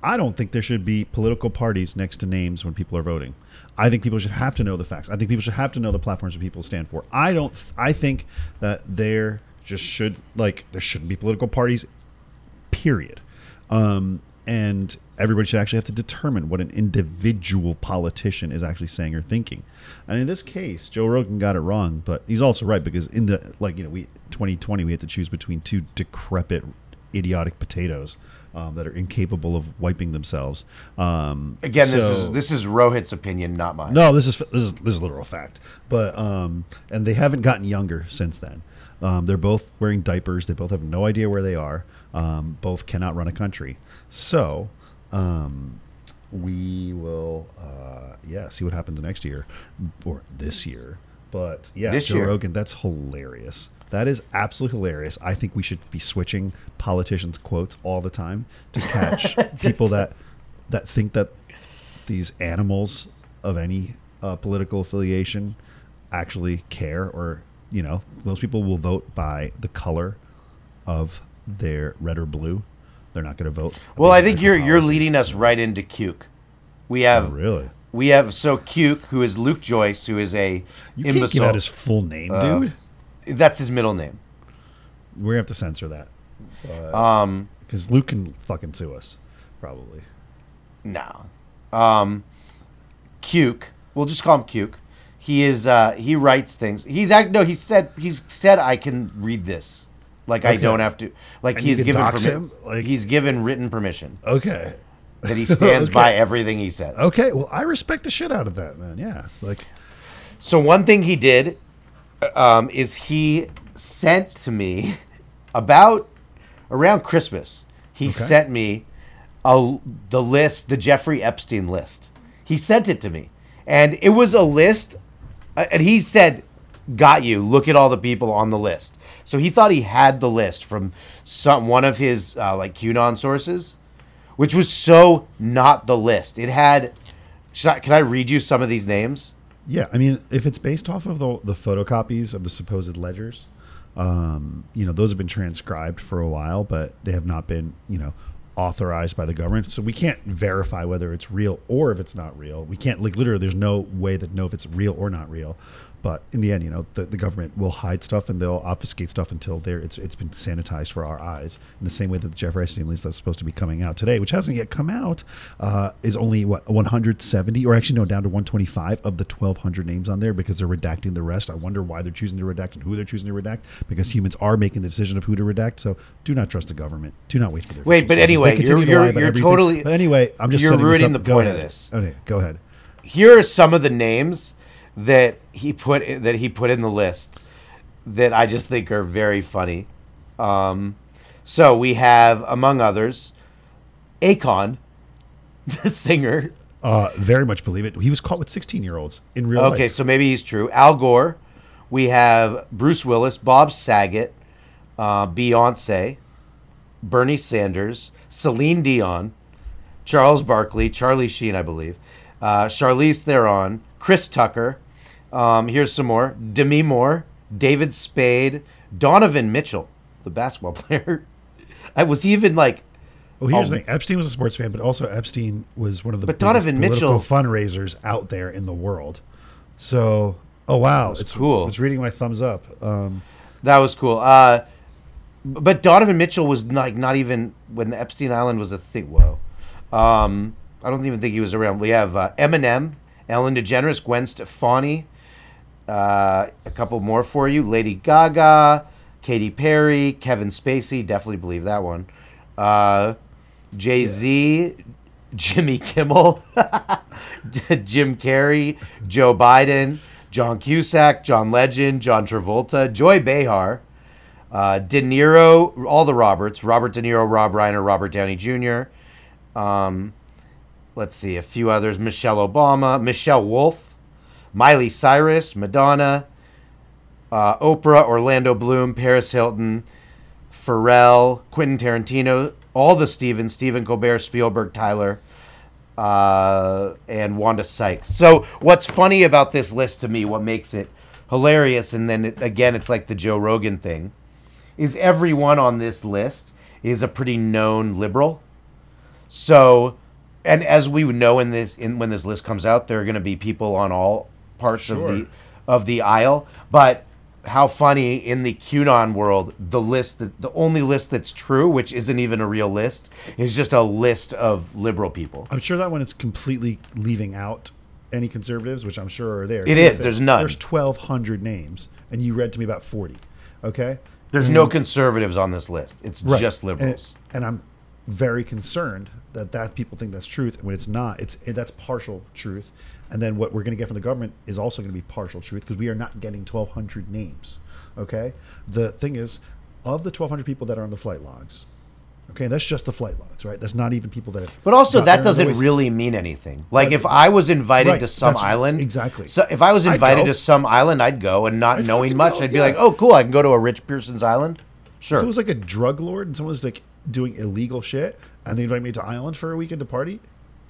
I don't think there should be political parties next to names when people are voting. I think people should have to know the facts. I think people should have to know the platforms that people stand for. I don't. I think that there just should like there shouldn't be political parties. Period. Um, and everybody should actually have to determine what an individual politician is actually saying or thinking. And in this case, Joe Rogan got it wrong, but he's also right because in the like you know we 2020 we had to choose between two decrepit, idiotic potatoes um, that are incapable of wiping themselves. Um, Again, this is this is Rohit's opinion, not mine. no, this is this is this is literal fact. But um, and they haven't gotten younger since then. Um, they're both wearing diapers. They both have no idea where they are. Um, both cannot run a country. So um, we will, uh, yeah, see what happens next year or this year. But yeah, This Joe year. Rogan, that's hilarious. That is absolutely hilarious. I think we should be switching politicians' quotes all the time to catch people that that think that these animals of any uh, political affiliation actually care or you know most people will vote by the color of their red or blue they're not going to vote Well, I think you're you're leading us right into Cuke. We oh, have really we have so Cuke, who is Luke Joyce, who is a you can't give out his full name Uh, dude That's his middle name. we're going to have to censor that Um, because luke can fucking sue us probably no. Um, Cuke. We'll just call him Cuke. He is. Uh, he writes things. He's act. No, he said. He's said I can read this. Like I don't have to. Like And he's given. permi- him? Like- he's given written permission okay that he stands Okay. by everything he said. okay well i respect the shit out of that man yeah it's like So one thing he did um, is he sent to me about around Christmas. He Okay. sent me a, the list, the Jeffrey Epstein list. He sent it to me, and it was a list. Uh, And he said, "Got you. Look at all the people on the list." So he thought he had the list from some one of his uh, like QAnon sources, which was so not the list. It had. I, can I read you some of these names? Yeah, I mean, if it's based off of the, the photocopies of the supposed ledgers, um, you know, those have been transcribed for a while, but they have not been, you know, authorized by the government. So we can't verify whether it's real or if it's not real. We can't, like, literally, there's no way to know if it's real or not real. But in the end, you know, the, the government will hide stuff and they'll obfuscate stuff until they're, it's, it's been sanitized for our eyes. In the same way that the Jeffrey Epstein list that's supposed to be coming out today, which hasn't yet come out, uh, is only what 170 or actually no, down to 125 of the 1,200 names on there because they're redacting the rest. I wonder why they're choosing to redact and who they're choosing to redact because humans are making the decision of who to redact. So do not trust the government. Do not wait for their Wait, but anyway, you're- to you're- you're totally- But anyway, I'm just you're ruining the Go point of this. Okay, go ahead. here are some of the names that he put that he put in the list that I just think are very funny. Um, so we have, among others, Akon, the singer. Uh, very much believe it. He was caught with 16 year olds in real Okay, life. Okay, so maybe he's true. Al Gore. We have Bruce Willis, Bob Saget, uh, Beyonce, Bernie Sanders, Celine Dion, Charles Barkley, Charlie Sheen, I believe, uh, Charlize Theron, Chris Tucker. Um, here's some more: Demi Moore, David Spade, Donovan Mitchell, the basketball player. I was he even like Well, here's Oh. the thing. Epstein was a sports fan, but also Epstein was one of the But Donovan Mitchell- fundraisers out there in the world. So, oh wow, it's cool. It's reading my thumbs up. Um, That was cool. Uh, but Donovan Mitchell was like not even when the Epstein Island was a thing. Whoa, um, I don't even think he was around. We have uh, Eminem, Ellen DeGeneres, Gwen Stefani, uh, a couple more for you: Lady Gaga, Katy Perry, Kevin Spacey. Definitely believe that one. Uh, Jay Z, Jimmy Kimmel, Jim Carrey, Joe Biden, John Cusack, John Legend, John Travolta, Joy Behar, uh, De Niro, all the Roberts, Robert De Niro, Rob Reiner, Robert Downey Jr., um, let's see, a few others: Michelle Obama, Michelle Wolf, Miley Cyrus, Madonna, uh, Oprah, Orlando Bloom, Paris Hilton, Pharrell, Quentin Tarantino, all the Stevens, Stephen Colbert, Spielberg, Tyler, uh, and Wanda Sykes. So, what's funny about this list to me, what makes it hilarious, and then it, again, it's like the Joe Rogan thing, is everyone on this list is a pretty known liberal. So, and as we know in this, in when this list comes out, there are going to be people on all parts of the of the aisle. But how funny in the QAnon world, the list that the only list that's true, which isn't even a real list, is just a list of liberal people. I'm sure that one is completely leaving out any conservatives, which I'm sure are there. It is. There's none. There's 1,200 names, and you read to me about 40. Okay. There's no conservatives on this list. It's Right. just liberals. And, and I'm very concerned that that people think that's truth, and when it's not, it's it, that's partial truth. And then what we're going to get from the government is also going to be partial truth because we are not getting 1,200 names. Okay. The thing is, of the 1,200 people that are on the flight logs, okay, that's just the flight logs, right? That's not even people that have. But also, that doesn't really mean anything. Like, if I was invited Right, to some island, exactly. So if I was invited to some island, I'd go, and not I'd knowing much, go, I'd be yeah. like, "Oh, cool! I can go to a Rich Pearson's island." Sure. If it was like a drug lord and someone was like doing illegal shit and they invite me to Island for a weekend to party,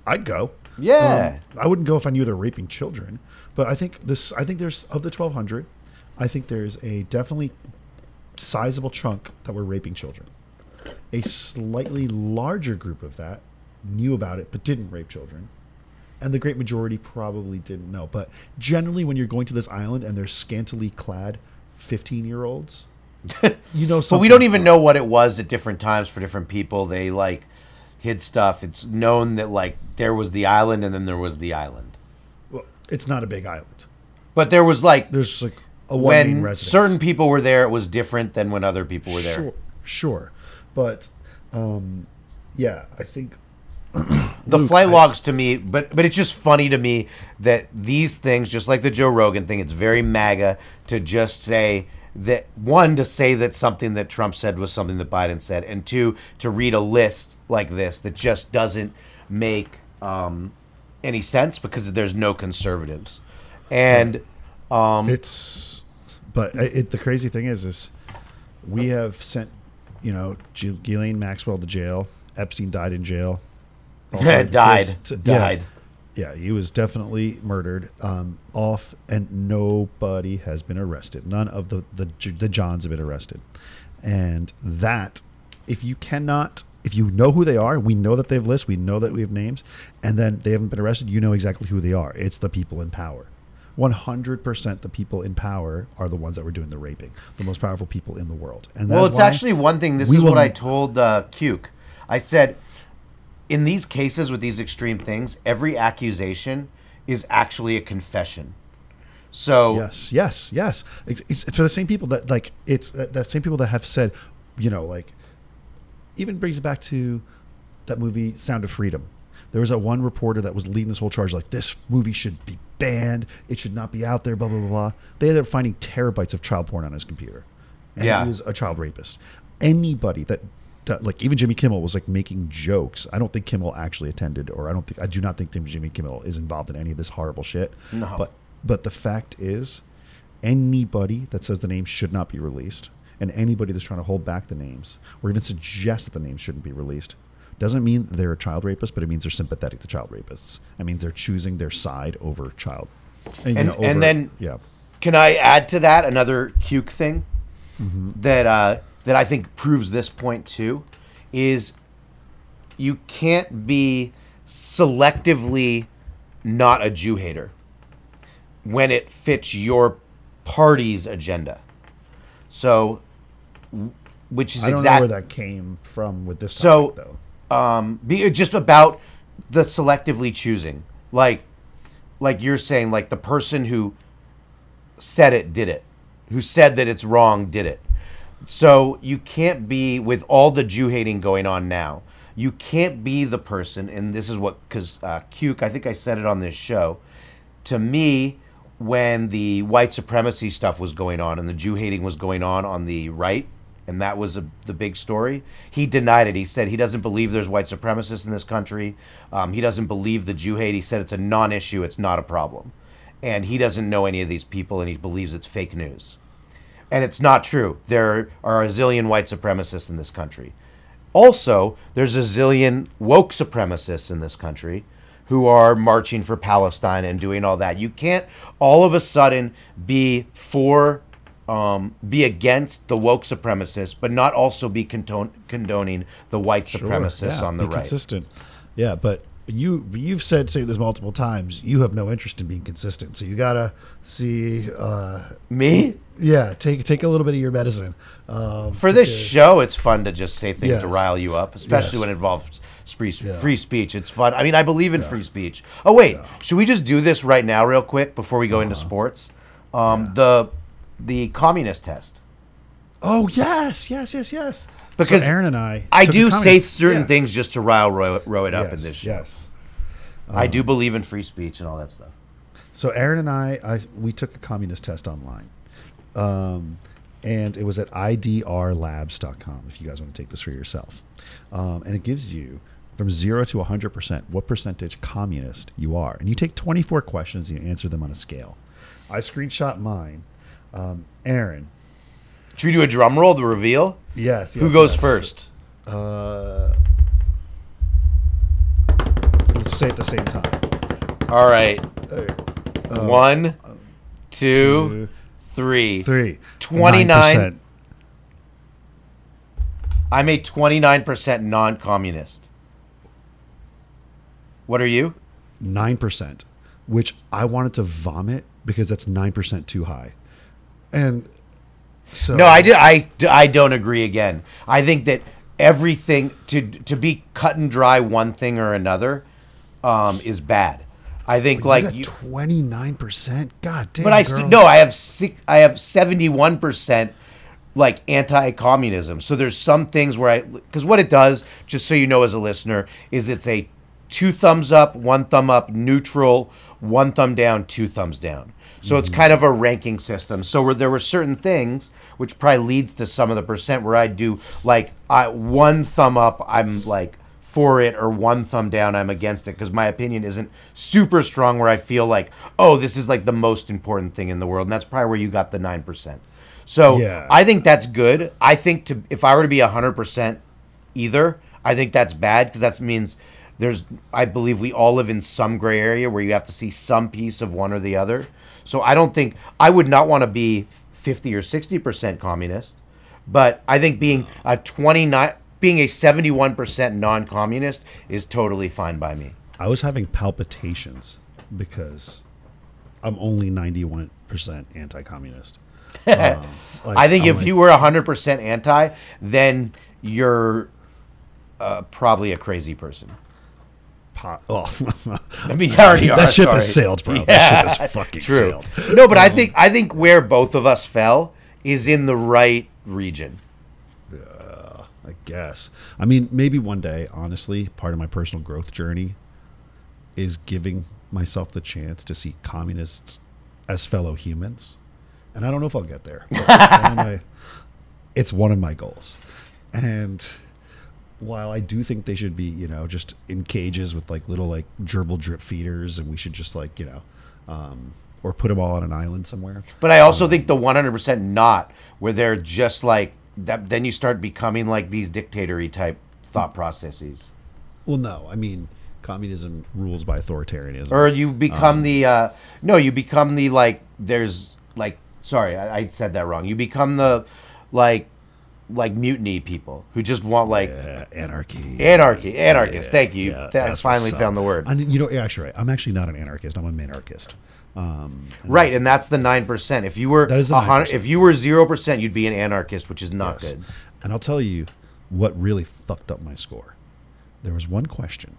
I'd go. Yeah. Um, I wouldn't go if I knew they're raping children. But I think this. I think there's of the 1,200. I think there's a definitely sizable chunk that were raping children. A slightly larger group of that knew about it but didn't rape children. And the great majority probably didn't know. But generally, when you're going to this island and there's scantily clad 15 year olds, you know but we don't even know what it was at different times for different people. They like hid stuff. It's known that like there was the island, and then there was the island. Well, it's not a big island. But there was like There's like a one main when residence. certain people were there, it was different than when other people were there. Sure, sure. But um, yeah, I think the Luke, flight I- logs to me, but but it's just funny to me that these things, just like the Joe Rogan thing, it's very MAGA to just say that one to say that something that Trump said was something that Biden said, and two to read a list like this that just doesn't make um, any sense because there's no conservatives, and um, it's. But it, the crazy thing is, is we have sent, you know, Ghislaine Maxwell to jail. Epstein died in jail. Died to- died. Yeah, he was definitely murdered. Um, off, and nobody has been arrested. None of the the the Johns have been arrested, and that if you cannot. If you know who they are, we know that they have lists, we know that we have names, and then they haven't been arrested, you know exactly who they are. It's the people in power. 100% the people in power are the ones that were doing the raping, the most powerful people in the world. And Well, it's actually one thing. This we is what I told uh, Cuke. I said, in these cases with these extreme things, every accusation is actually a confession. So Yes, yes, yes. It's, it's, for the same people that like it's that, that same people that have said, you know, like even brings it back to that movie Sound of Freedom. There was a one reporter that was leading this whole charge, like this movie should be banned. It should not be out there. Blah blah blah. blah. They ended up finding terabytes of child porn on his computer, and Yeah. he was a child rapist. Anybody that, like even Jimmy Kimmel was like making jokes. I don't think Kimmel actually attended, or I don't think I do not think Jimmy Kimmel is involved in any of this horrible shit. No. But but the fact is, anybody that says the name should not be released, and anybody that's trying to hold back the names, or even suggest that the names shouldn't be released, doesn't mean they're a child rapist, but it means they're sympathetic to child rapists. It means they're choosing their side over child. you And- know, and then- yeah, Can I add to that another Cuke thing Mm-hmm. that uh, that I think proves this point too? Is you can't be selectively not a Jew hater when it fits your party's agenda. So, which is I don't exactly know where that came from with this So- though. um, be just about the selectively choosing, like, like you're saying, like the person who said it did it, who said that it's wrong did it. So you can't be with all the Jew hating going on now. You can't be the person, and this is what because uh, Cuke, I think I said it on this show. To me, when the white supremacy stuff was going on and the Jew hating was going on on the right, and that was a, the big story. He denied it. He said he doesn't believe there's white supremacists in this country. Um, he doesn't believe the Jew hate. He said it's a non-issue. It's not a problem, and he doesn't know any of these people, and he believes it's fake news. And it's not true. There are a zillion white supremacists in this country. Also, there's a zillion woke supremacists in this country who are marching for Palestine and doing all that. You can't all of a sudden be for, um, be against the woke supremacists, but not also be condone- condoning the white supremacists yeah, on the be right. consistent. Yeah, but you you've said say this multiple times. You have no interest in being consistent, so you gotta see. Uh, Me? yeah, take take a little bit of your medicine. Um, For this because- show, it's fun to just say things to rile you up, especially Yes. when it involves free, Yeah. free speech. It's fun. I mean, I believe in free speech. Oh wait, should we just do this right now, real quick, before we go into Uh-huh. sports? Um, The the communist test. Oh yes, yes, yes, yes. Because so Aaron and I, I do say certain yeah. things just to rile row, Rohit up in this show. yes. I do believe in free speech and all that stuff. So Aaron and I, I we took a communist test online, um, and it was at idrlabs.com. If you guys want to take this for yourself, um, and it gives you from zero to hundred percent what percentage communist you are, and you take twenty four questions and you answer them on a scale. I screenshot mine. Um, Aaron, Should we do a drum roll to reveal? yes, Who goes yes. first? Uh, let's say at the same time. All right. Uh, One, two, two, three. three. 29. 9%. I'm a 29% non communist. What are you? nine percent, which I wanted to vomit because that's nine percent too high, and so No, I, do, I, I don't agree again. I think that everything, to, to be cut and dry one thing or another, um, is bad. I think, like, twenty nine percent. God damn, but I st- no, I have six, I have seventy one percent like anti-communism. So there's some things where I because what it does, just so you know as a listener, is it's a two thumbs up, one thumb up, neutral, one thumb down, two thumbs down. So it's kind of a ranking system. So where there were certain things, which probably leads to some of the percent where I do like I one thumb up, I'm like for it or one thumb down i'm against it. Because my opinion isn't super strong where i feel like oh this is like the most important thing in the world. And that's probably where you got the 9% so Yeah. i think that's good. I think to if i were to be 100% either i think that's bad because that means there's i believe we all live in some gray area where you have to see some piece of one or the other so i don't think i would not want to be 50 or 60% communist but I think being a 29 being a 71% non-communist is totally fine by me. I was having palpitations because I'm only ninety one percent anti communist. Um, I think if you were 100% anti, then you're uh, probably a crazy person. oh, I mean, already are. that ship has sailed, bro. Yeah, That ship has fucking true. sailed. No, but I mm. think I think where both of us fell is in the right region. I guess. I mean, maybe one day, honestly, part of my personal growth journey is giving myself the chance to see communists as fellow humans. And I don't know if I'll get there. but It's one my, it's one of my goals. And while I do think they should be, you know, just in cages with like little like gerbil drip feeders, and we should just like, you know, um, or put them all on an island somewhere. But I also think the 100% not, where they're just like that. Then you start becoming like these dictatory type thought processes, Well, no, I mean, communism rules by authoritarianism. or you become the uh, no, you become the like. There's like, sorry, I, I said that wrong. You become the like, like mutiny people who just want like Yeah, anarchy. anarchy, anarchist. Yeah, Thank you. yeah, That- I that's finally found the word. You know, you're actually right. I'm actually not an anarchist. I'm a minarchist. Um, and Right, that's- and that's the nine percent. If you were That is the a hun- 9%. if you were zero percent, you'd be an anarchist, which is not yes. good. And I'll tell you what really fucked up my score. There was one question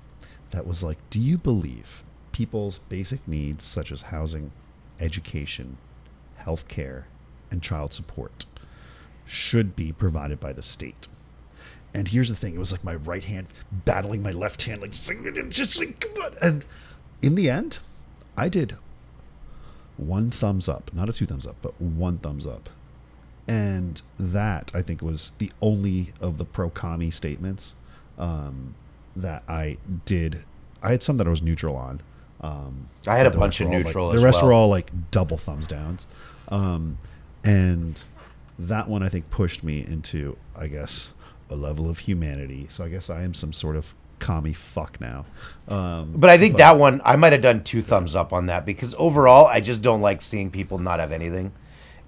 that was like, "Do you believe people's basic needs such as housing, education, health care, and child support should be provided by the state?" And here's the thing: it was like my right hand battling my left hand, like just like, just like. And in the end, I did one thumbs up, not a two thumbs up, but one thumbs up. and that I think was the only of the pro commie statements um, that I did. I had some that I was neutral on. Um, I had a bunch of all, like- neutral the rest well. were all like double thumbs downs, um, and that one I think pushed me into I guess a level of humanity. So I guess I am some sort of commie fuck now. Um, But I think that one I might have done two thumbs up on that because overall I just don't like seeing people not have anything.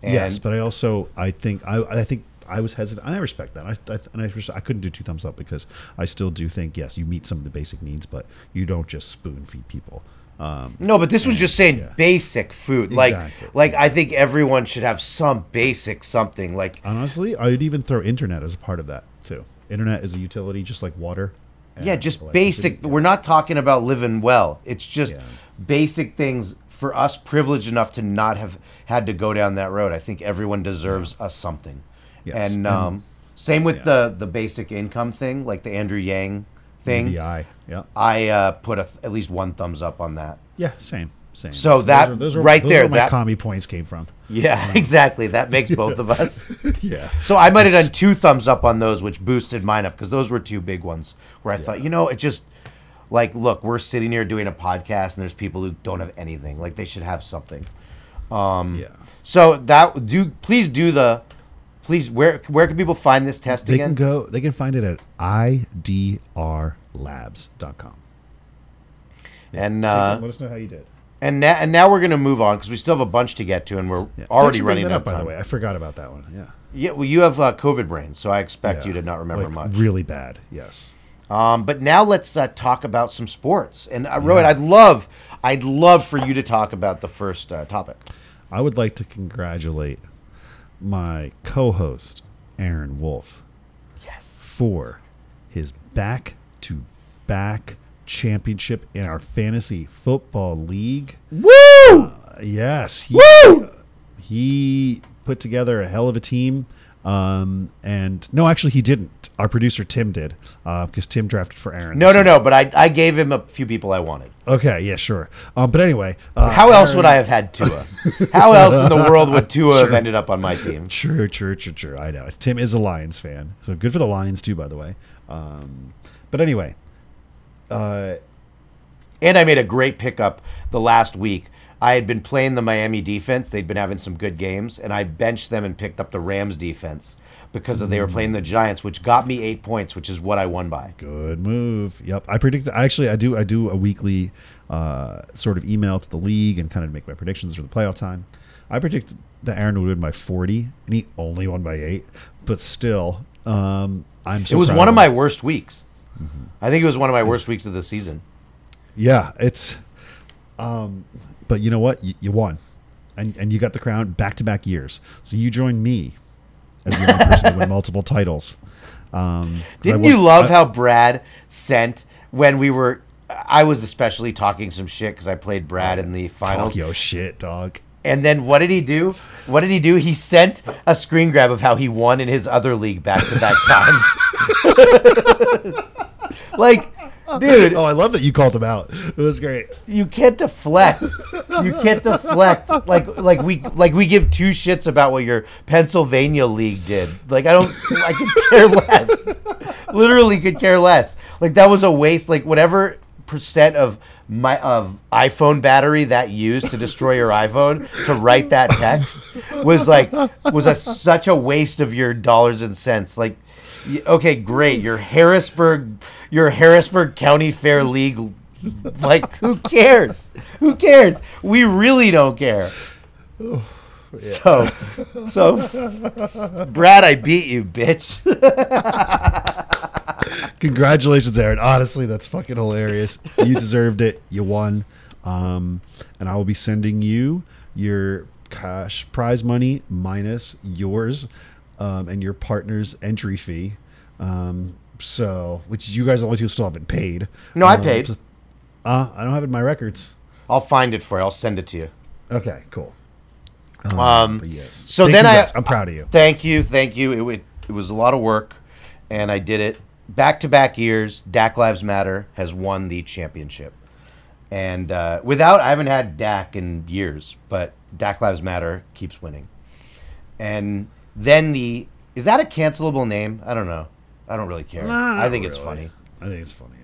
And yes, but I also I think I I think I was hesitant. I respect that. I, I and I, I couldn't do two thumbs up because I still do think yes, you meet some of the basic needs, but you don't just spoon feed people. Um, No, but this was just saying Yeah. basic food. Like Exactly. like I think everyone should have some basic something. Like honestly, I'd even throw internet as a part of that too. Internet is a utility, just like water. yeah, just basic. Yeah. We're not talking about living well. It's just Yeah. basic things for us privileged enough to not have had to go down that road. I think everyone deserves us something. Yes, And and- um, same with yeah. the the basic income thing, like the Andrew Yang thing. Yeah, I uh, put a, at least one thumbs up on that. yeah, same, same. So that- right those there, are my that- commie points came from. Yeah, exactly. That makes both of us. yeah. So I might have done two thumbs up on those, which boosted mine up because those were two big ones where I thought, you know, it just like, look, we're sitting here doing a podcast, and there's people who don't have anything. Like they should have something. Um, Yeah. So that do please do the please where where can people find this test They again? can go. They can find it at idrlabs.com. and Take uh, let us know how you did. and now and now we're gonna move on because we still have a bunch to get to, and we're Yeah. already Thanks for bringing running out By the way, I forgot about that one. Yeah. Yeah, well, you have uh, COVID brain, so I expect Yeah. you to not remember Like, much. Really bad. Yes. Um, but now let's uh, talk about some sports. And uh, Rohit, Yeah. I'd love, I'd love for you to talk about the first uh, topic. I would like to congratulate my co-host Aaron Wolf Yes. for his back-to-back championship in our fantasy football league. Woo! Uh, yes, he, Woo! he put together a hell of a team. Um, and no, actually, he didn't. Our producer Tim did, because Tim drafted for Aaron. no, no, no. But I, I gave him a few people I wanted. Okay, yeah, sure. Um, but anyway, uh, How else Aaron- would I have had Tua? How else in the world would Tua have ended up on my team? Sure, sure, sure, sure. I know. Tim is a Lions fan, so good for the Lions too, by the way. Um, but anyway, uh, And I made a great pickup the last week. I had been playing the Miami defense. They'd been having some good games, and I benched them and picked up the Rams defense because they were playing the Giants, which got me eight points, which is what I won by. good move. Yep, I predict. Actually, I do. I do a weekly uh, sort of email to the league and kind of make my predictions for the playoff time. I predict that Aaron would win by forty, and he only won by eight. But still, um, I'm. So it was one of my worst weeks. I think it was one of my worst weeks of the season. Yeah, it's. Um, but you know what? You, you won, and and you got the crown back to back years. So you joined me as the only person to win multiple titles. Um, Didn't won- you love I- how Brad sent when we were? I was especially talking some shit because I played Brad in the finals. Talk your shit, dog. And then what did he do? What did he do? He sent a screen grab of how he won in his other league back to back times. like, dude, Oh, I love that you called him out. It was great. you can't deflect. You can't deflect. Like like we like we give two shits about what your Pennsylvania league did. Like I don't I could care less. Literally could care less. Like that was a waste. Like whatever percent of my of iPhone battery that used to destroy your iPhone to write that text was like was a, such a waste of your dollars and cents. Like okay, great. Your Harrisburg your Harrisburg County Fair League like who cares? Who cares? We really don't care. So, so, Brad, I beat you, bitch. Congratulations, Aaron. Honestly, that's fucking hilarious. You deserved it. You won. Um, and I will be sending you your cash prize money minus yours um, and your partner's entry fee. Um, so, which you guys only two still haven't paid. No, I Um, paid. Uh, I don't have it in my records. I'll find it for you. I'll send it to you. Okay, cool. Um, But yes. so Thank then I- guys. I'm proud of you. Thank you, thank you. It, it was a lot of work, and I did it back to back years. Dak Lives Matter has won the championship, and uh, without I haven't had Dak in years, but Dak Lives Matter keeps winning, and then the is that a cancelable name? I don't know. I don't really care. Nah, I think not it's funny. I think it's funny.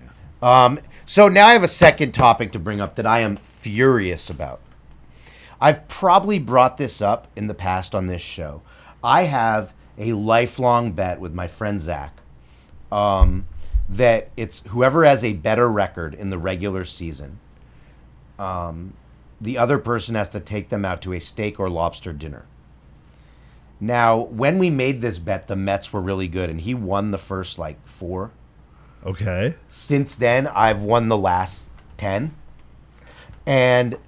Yeah. Um, so now I have a second topic to bring up that I am furious about. I've probably brought this up in the past on this show. I have a lifelong bet with my friend Zach um, that it's whoever has a better record in the regular season, um, the other person has to take them out to a steak or lobster dinner. Now, when we made this bet, the Mets were really good, and he won the first like four Okay. since then i've won the last 10 and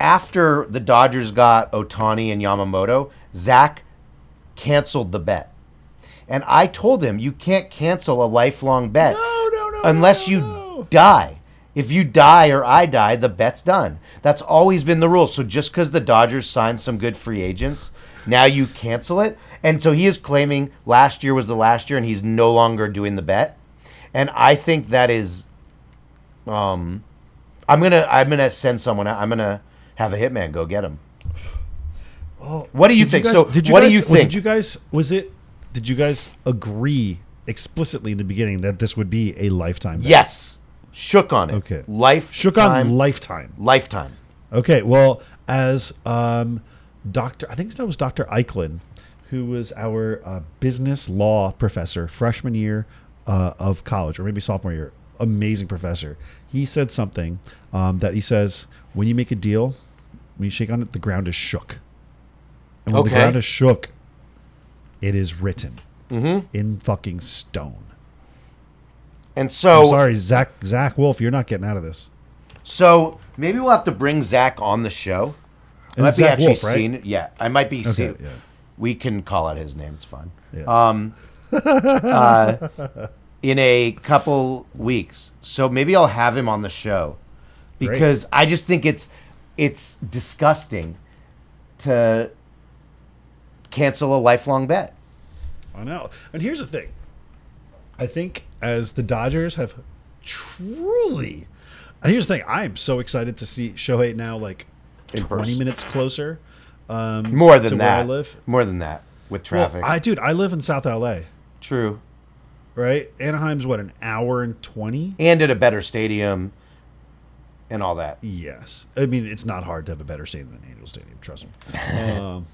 after the dodgers got Ohtani and yamamoto zach canceled the bet and i told him you can't cancel a lifelong bet No, no, no. unless you die if you die or i die the bet's done that's always been the rule so just because the dodgers signed some good free agents now you cancel it and so he is claiming last year was the last year and he's no longer doing the bet and I think that is, um, I'm gonna I'm gonna send someone. out. I'm gonna have a hitman go get him. Oh, What do you think? guys- So, did you what do guys, you well, think? Did you guys? Was it? Did you guys agree explicitly in the beginning that this would be a lifetime? Yes, shook on it. Okay. life Shook on lifetime. lifetime. Okay, well, as um, Doctor, I think that was Doctor Eichlin, who was our uh, business law professor freshman year uh, of college, or maybe sophomore year. Amazing professor. He said something um, that he says when you make a deal, when you shake on it, the ground is shook, and when Okay. the ground is shook, it is written Mm-hmm. in fucking stone. And so, I'm sorry, Zach. Zach Wolf, you're not getting out of this. so maybe we'll have to bring Zach on the show. I might it's be Zach actually Wolf, right? seen it. Yeah, I might be Okay, seen. yeah. We can call out his name. It's fine. Yeah. Um, uh, in a couple weeks, so maybe I'll have him on the show Great. because I just think it's it's disgusting to cancel a lifelong bet. I know. And here's the thing. I think as the Dodgers have truly and here's the thing, I am so excited to see Shohei now like In twenty person. minutes closer. Um More to than where I that. live. More than that with Well, traffic. I dude, I live in South LA, True. right? Anaheim's what, an hour and twenty? And at a better stadium and all that. Yes. I mean, it's not hard to have a better stadium than Angel Stadium, trust me. um,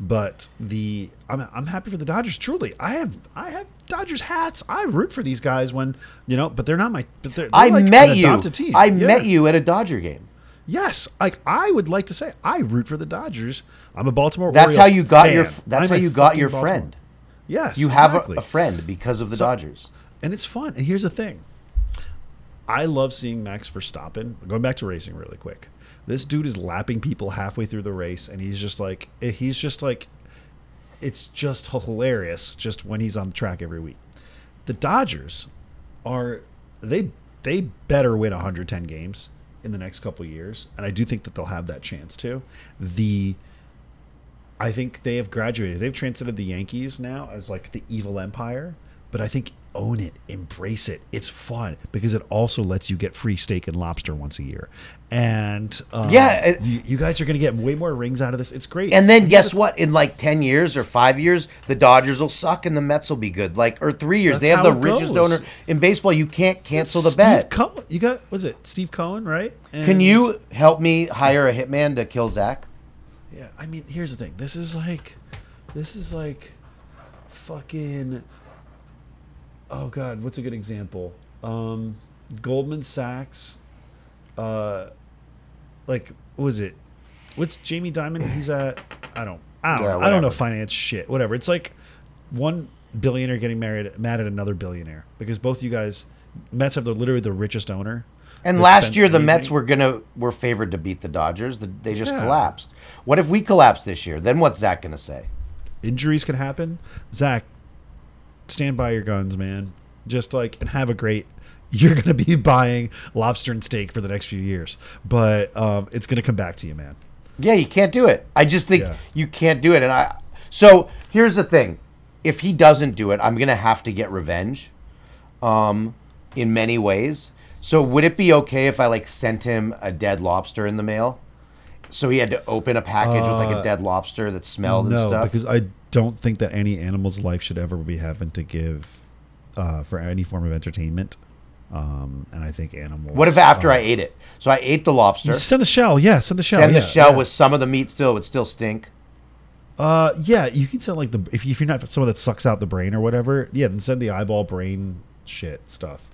but the I'm, I'm happy for the Dodgers. Truly, I have I have Dodgers hats. I root for these guys when you know, but they're not my. But they're, they're I like met you. I Yeah. met you at a Dodger game. Yes, like I would like to say, I root for the Dodgers. I'm a Baltimore. That's Orioles how you got your. fan. That's I'm how you got your Baltimore- friend. Yes, You have exactly. a, a friend because of the So- Dodgers. and it's fun. And here's the thing. I love seeing Max Verstappen. Going back to racing really quick. This dude is lapping people halfway through the race and he's just like eh, he's just like it's just hilarious just when he's on the track every week. The Dodgers are they they better win 110 games in the next couple years and I do think that they'll have that chance to. The I think they have graduated. They've transcended the Yankees now as like the evil empire, but I think own it, embrace it. It's fun because it also lets you get free steak and lobster once a year. And um, Yeah, it- you, you guys are going to get way more rings out of this. It's great. And then guess what? In like ten years or five years, the Dodgers will suck and the Mets will be good. Like or three years, That's they have the richest goes. owner in baseball. You can't cancel the Steve bet. Cohen, you got was it Steve Cohen, right? Can you help me hire a hitman to kill Zach? Yeah, I mean, here's the thing. This is like, this is like, fucking. Oh God, what's a good example? Um, Goldman Sachs. Uh, like, what was it? What's Jamie Dimon? He's at. I don't. I don't. Yeah, know. I don't know finance shit. Whatever. It's like one billionaire getting married mad at another billionaire because both you guys Mets have the literally the richest owner. And last year, the anything. Mets were gonna were favored to beat the Dodgers. The, they just Yeah. collapsed. What if we collapse this year? Then what's Zach gonna say? injuries can happen. Zach, stand by your guns, man. Just like and have a great. You're gonna be buying lobster and steak for the next few years, but um, it's gonna come back to you, man. Yeah, you can't do it. I just think Yeah. you can't do it. And I so here's the thing: if he doesn't do it, I'm gonna have to get revenge, um, in many ways. So would it be okay if I like sent him a dead lobster in the mail? So he had to open a package with like a Uh, dead lobster that smelled and no, stuff. because I don't think that any animal's life should ever be having to give uh, for any form of entertainment. Um, and I think animals. What if after I ate it? So I ate the lobster. send the shell? Yeah, send the shell. Send the shell yeah. with some of the meat still it would still stink. Uh, yeah, you can send like the if, you, if you're not someone that sucks out the brain or whatever. Yeah, then send the eyeball brain shit stuff,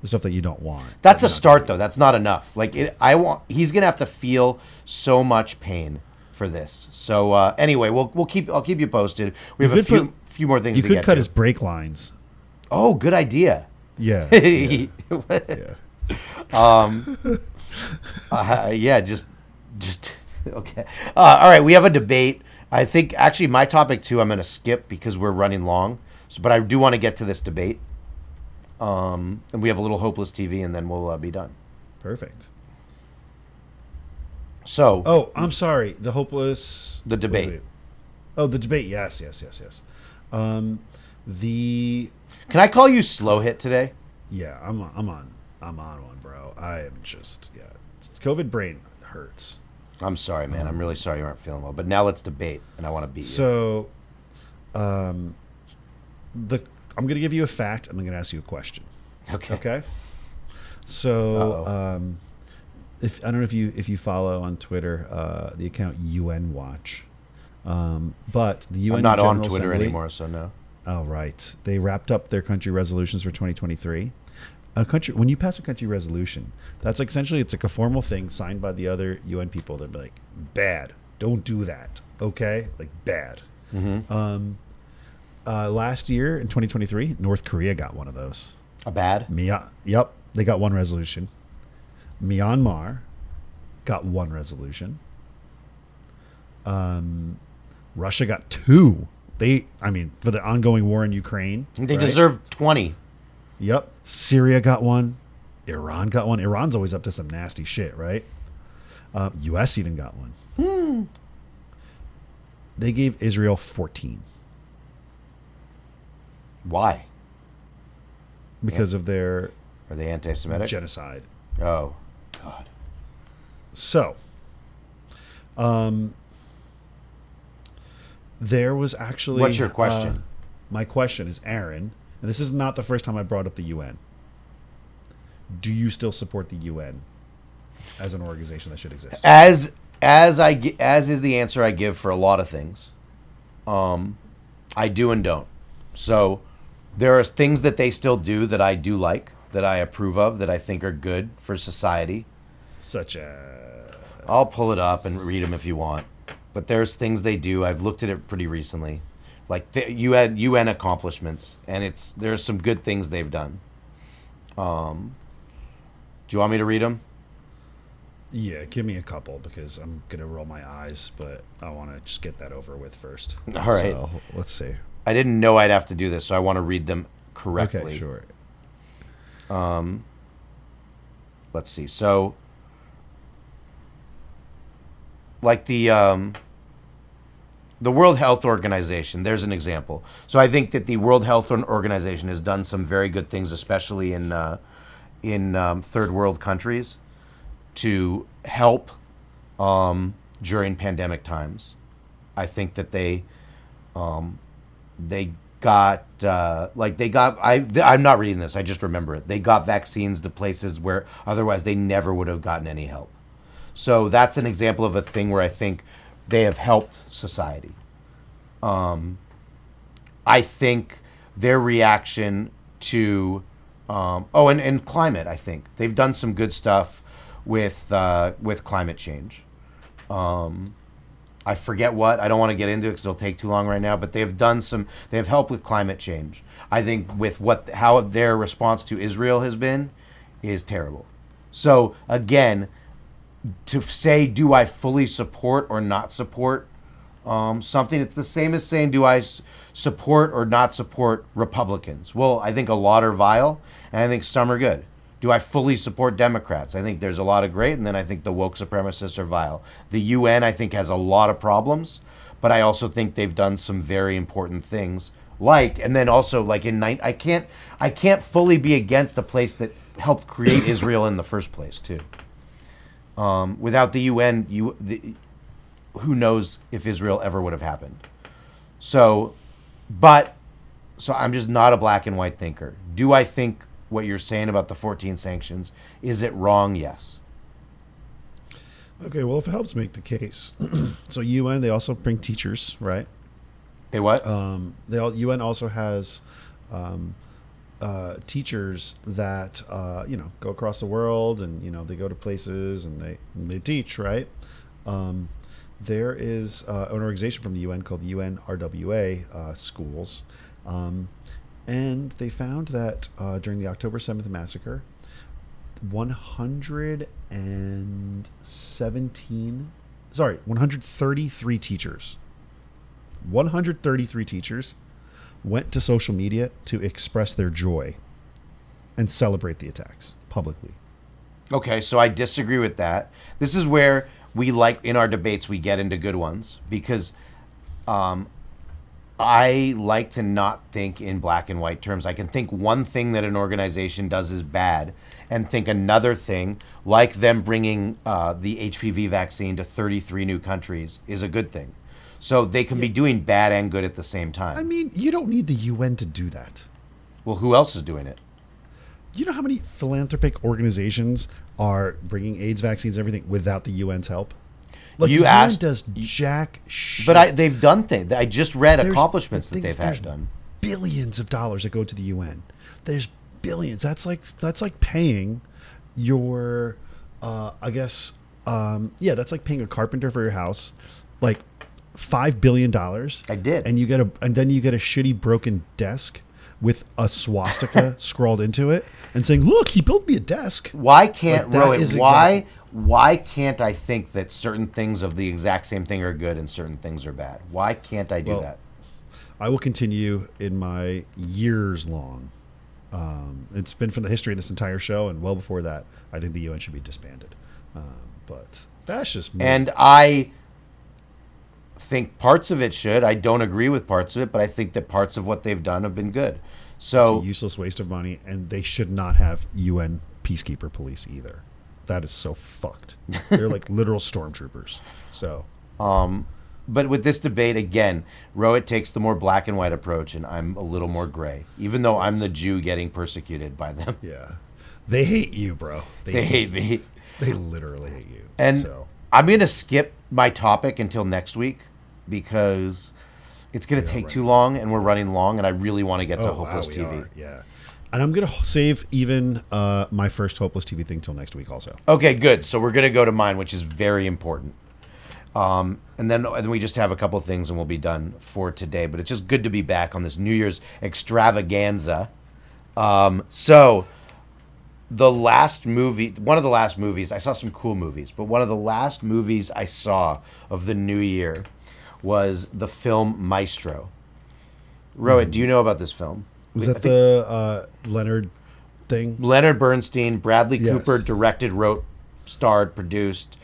the stuff that you don't want. That's That a start though. That's not enough. Like it, I want he's going to have to feel so much pain for this. So uh, anyway, we'll we'll keep I'll keep you posted. We have a few put- few more things You to could cut to. his brake lines. Oh, good idea. Yeah. yeah, yeah. um, uh, yeah, just, just okay. Uh, all right, we have a debate. I think actually my topic too. I'm going to skip because we're running long. So, but I do want to get to this debate. Um, and we have a little hopeless TV, and then we'll uh, be done. Perfect. So, Oh, I'm sorry. The hopeless. The debate. wait, wait. Oh, the debate. Yes, yes, yes, yes. Um, the can I call you slow hit today? yeah, I'm on, I'm on I'm on one, bro. I am just yeah. COVID brain hurts. I'm sorry, man. I'm really sorry you aren't feeling well. But now let's debate, and I want to beat you. So, um, the I'm gonna give you a fact. and I'm gonna ask you a question. Okay. Okay. So, um, if I don't know if you if you follow on Twitter uh, the account UN Watch, um, but the UN I'm not on Twitter Assembly- anymore, so no. Oh, right. They wrapped up their country resolutions for 2023. A country when you pass a country resolution, that's like essentially it's like a formal thing signed by the other UN people. They're like, bad, don't do that. Okay, like bad. Mm-hmm. Um, uh, last year in 2023, North Korea got one of those. A bad? Mya- yep, they got one resolution. Myanmar got one resolution. Um, Russia got two. They, I mean, for the ongoing war in Ukraine, They right? deserve 20. Yep, Syria got one. Iran got one. Iran's always up to some nasty shit, right? Uh, U.S. even got one. Hmm. They gave Israel 14 Why? because of their Are they anti-Semitic? genocide. oh, God. So, um, there was actually. What's your question? uh, my question is, Aaron, and this is not the first time I brought up the UN. Do you still support the UN as an organization that should exist? As as I as is the answer I give for a lot of things. Um, I do and don't. So there are things that they still do that I do like, that I approve of, that I think are good for society. Such a. I'll pull it up and read them if you want. But there's things they do. I've looked at it pretty recently, like the UN UN accomplishments, and it's there's some good things they've done. Um, do you want me to read them? Yeah, give me a couple because I'm gonna roll my eyes, but I want to just get that over with first. All right. So, let's see. I didn't know I'd have to do this, so I want to read them correctly. Okay, sure. Um, let's see. So, like the um, the World Health Organization, there's an example. So I think that the World Health Organization has done some very good things, especially in uh, in um, third world countries, to help um, during pandemic times. I think that they um, they got uh, like they got I I'm not reading this. I just remember it. They got vaccines to places where otherwise they never would have gotten any help. So that's an example of a thing where I think they have helped society. Um, I think their reaction to um, oh and, and climate. I think they've done some good stuff with uh, with climate change. Um, I forget what. I don't want to get into it because it'll take too long right now. But they've done some. They have helped with climate change. I think with what how their response to Israel has been is terrible. So again, to say do I fully support or not support um, something, it's the same as saying do I support or not support Republicans. Well, I think a lot are vile, and I think some are good. Do I fully support Democrats? I think there's a lot of great, and then I think the woke supremacists are vile. The UN, I think, has a lot of problems, but I also think they've done some very important things. Like, and then also like in night, I can't, I can't fully be against a place that helped create Israel in the first place, too. Um, without the UN, you, the, who knows if Israel ever would have happened? So, but so I'm just not a black and white thinker. Do I think what you're saying about the 14 sanctions is it wrong? Yes. Okay, well, if it helps make the case, so UN they also bring teachers, right? They what? Um, they all, UN also has um, uh, teachers that uh, you know go across the world and you know they go to places and they and they teach, right? Um, there is uh, an organization from the UN called the UNRWA uh, Schools, um, and they found that uh, during the October seventh massacre, 117 sorry 133 teachers 133 teachers went to social media to express their joy and celebrate the attacks publicly Okay, so I disagree with that. This is where we like in our debates we get into good ones because um, I like to not think in black and white terms. I can think one thing that an organization does is bad, and think another thing, like them bringing uh, the HPV vaccine to 33 new countries, is a good thing. So they can be doing bad and good at the same time. i mean you don't need the UN to do that well, who else is doing it? you know how many philanthropic organizations are bringing AIDS vaccines everything without the UN's help like You the asked- UN does jack shit. But I, they've done things. I just read There's- accomplishments the that they've had done. Billions of dollars that go to the UN. There's billions. That's like that's like paying your, uh, I guess, um, yeah, that's like paying a carpenter for your house, like five billion dollars. I did. and you get a and then you get a shitty broken desk with a swastika scrawled into it and saying, "Look, he built me a desk." Why can't Like, is why exactly- why can't I think that certain things of the exact same thing are good and certain things are bad? Why can't I do Well, that? I will continue in my years long. Um, it's been from the history of this entire show, and well before that, I think the UN should be disbanded. Um, but that's just me. And I think parts of it should. I don't agree with parts of it, but I think that parts of what they've done have been good. it's So a useless waste of money, and they should not have UN peacekeeper police either. That is so fucked. They're like literal stormtroopers. So Um, but with this debate again, Rohit takes the more black and white approach, and I'm a little more gray. Even though I'm the Jew getting persecuted by them, yeah, they hate you, bro. they hate me. They literally hate you. And so I'm gonna skip my topic until next week because it's gonna take too long, and we're running long, and I really want to get to oh wow, Hopeless we TV. are. Yeah. And I'm gonna save even uh, my first hopeless TV thing till next week. Also, Okay, good. So we're gonna go to mine, which is very important. Um, and then and then we just have a couple things, and we'll be done for today. But it's just good to be back on this New Year's extravaganza. Um, so the last movie, one of the last movies, I saw some cool movies, but one of the last movies I saw of the new year was the film Maestro. Rohit, do you know about this film? was I that think- the uh, Leonard thing? Leonard Bernstein, Bradley Yes. Cooper directed, wrote, starred, produced.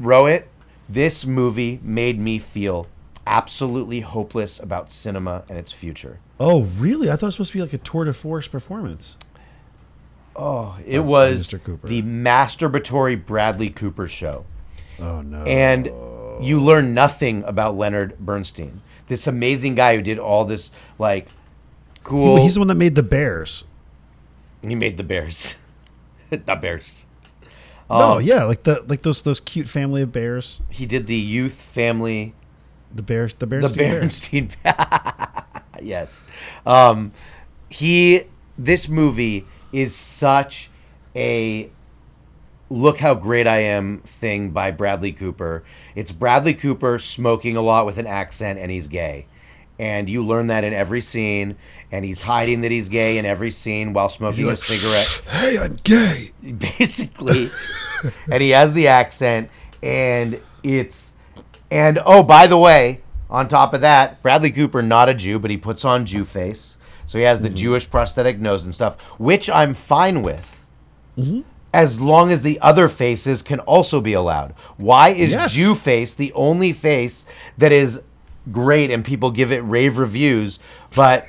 Rohit, this movie made me feel absolutely hopeless about cinema and its future. Oh, really? I thought it was supposed to be like a tour de force performance. Oh, it By was Mr. Cooper. the masturbatory Bradley Cooper show. Oh no! And you learn nothing about Leonard Bernstein. This amazing guy who did all this like cool He- he's the one that made the Bears. he made the bears. Not bears. no, Um, yeah, like the like those those cute family of bears. He did the youth family The bears. The the bears. Bernstein. yes, um, he. This movie is such a look how great I am thing by Bradley Cooper. It's Bradley Cooper smoking a lot with an accent, and he's gay, and you learn that in every scene. And he's hiding that he's gay in every scene while smoking a cigarette Hey, I'm gay. basically and he has the accent and it's and oh by the way on top of that bradley cooper not a jew but he puts on jew face so he has the mm-hmm. jewish prosthetic nose and stuff which i'm fine with mm-hmm. As long as the other faces can also be allowed why is Yes. jew face the only face that is great and people give it rave reviews but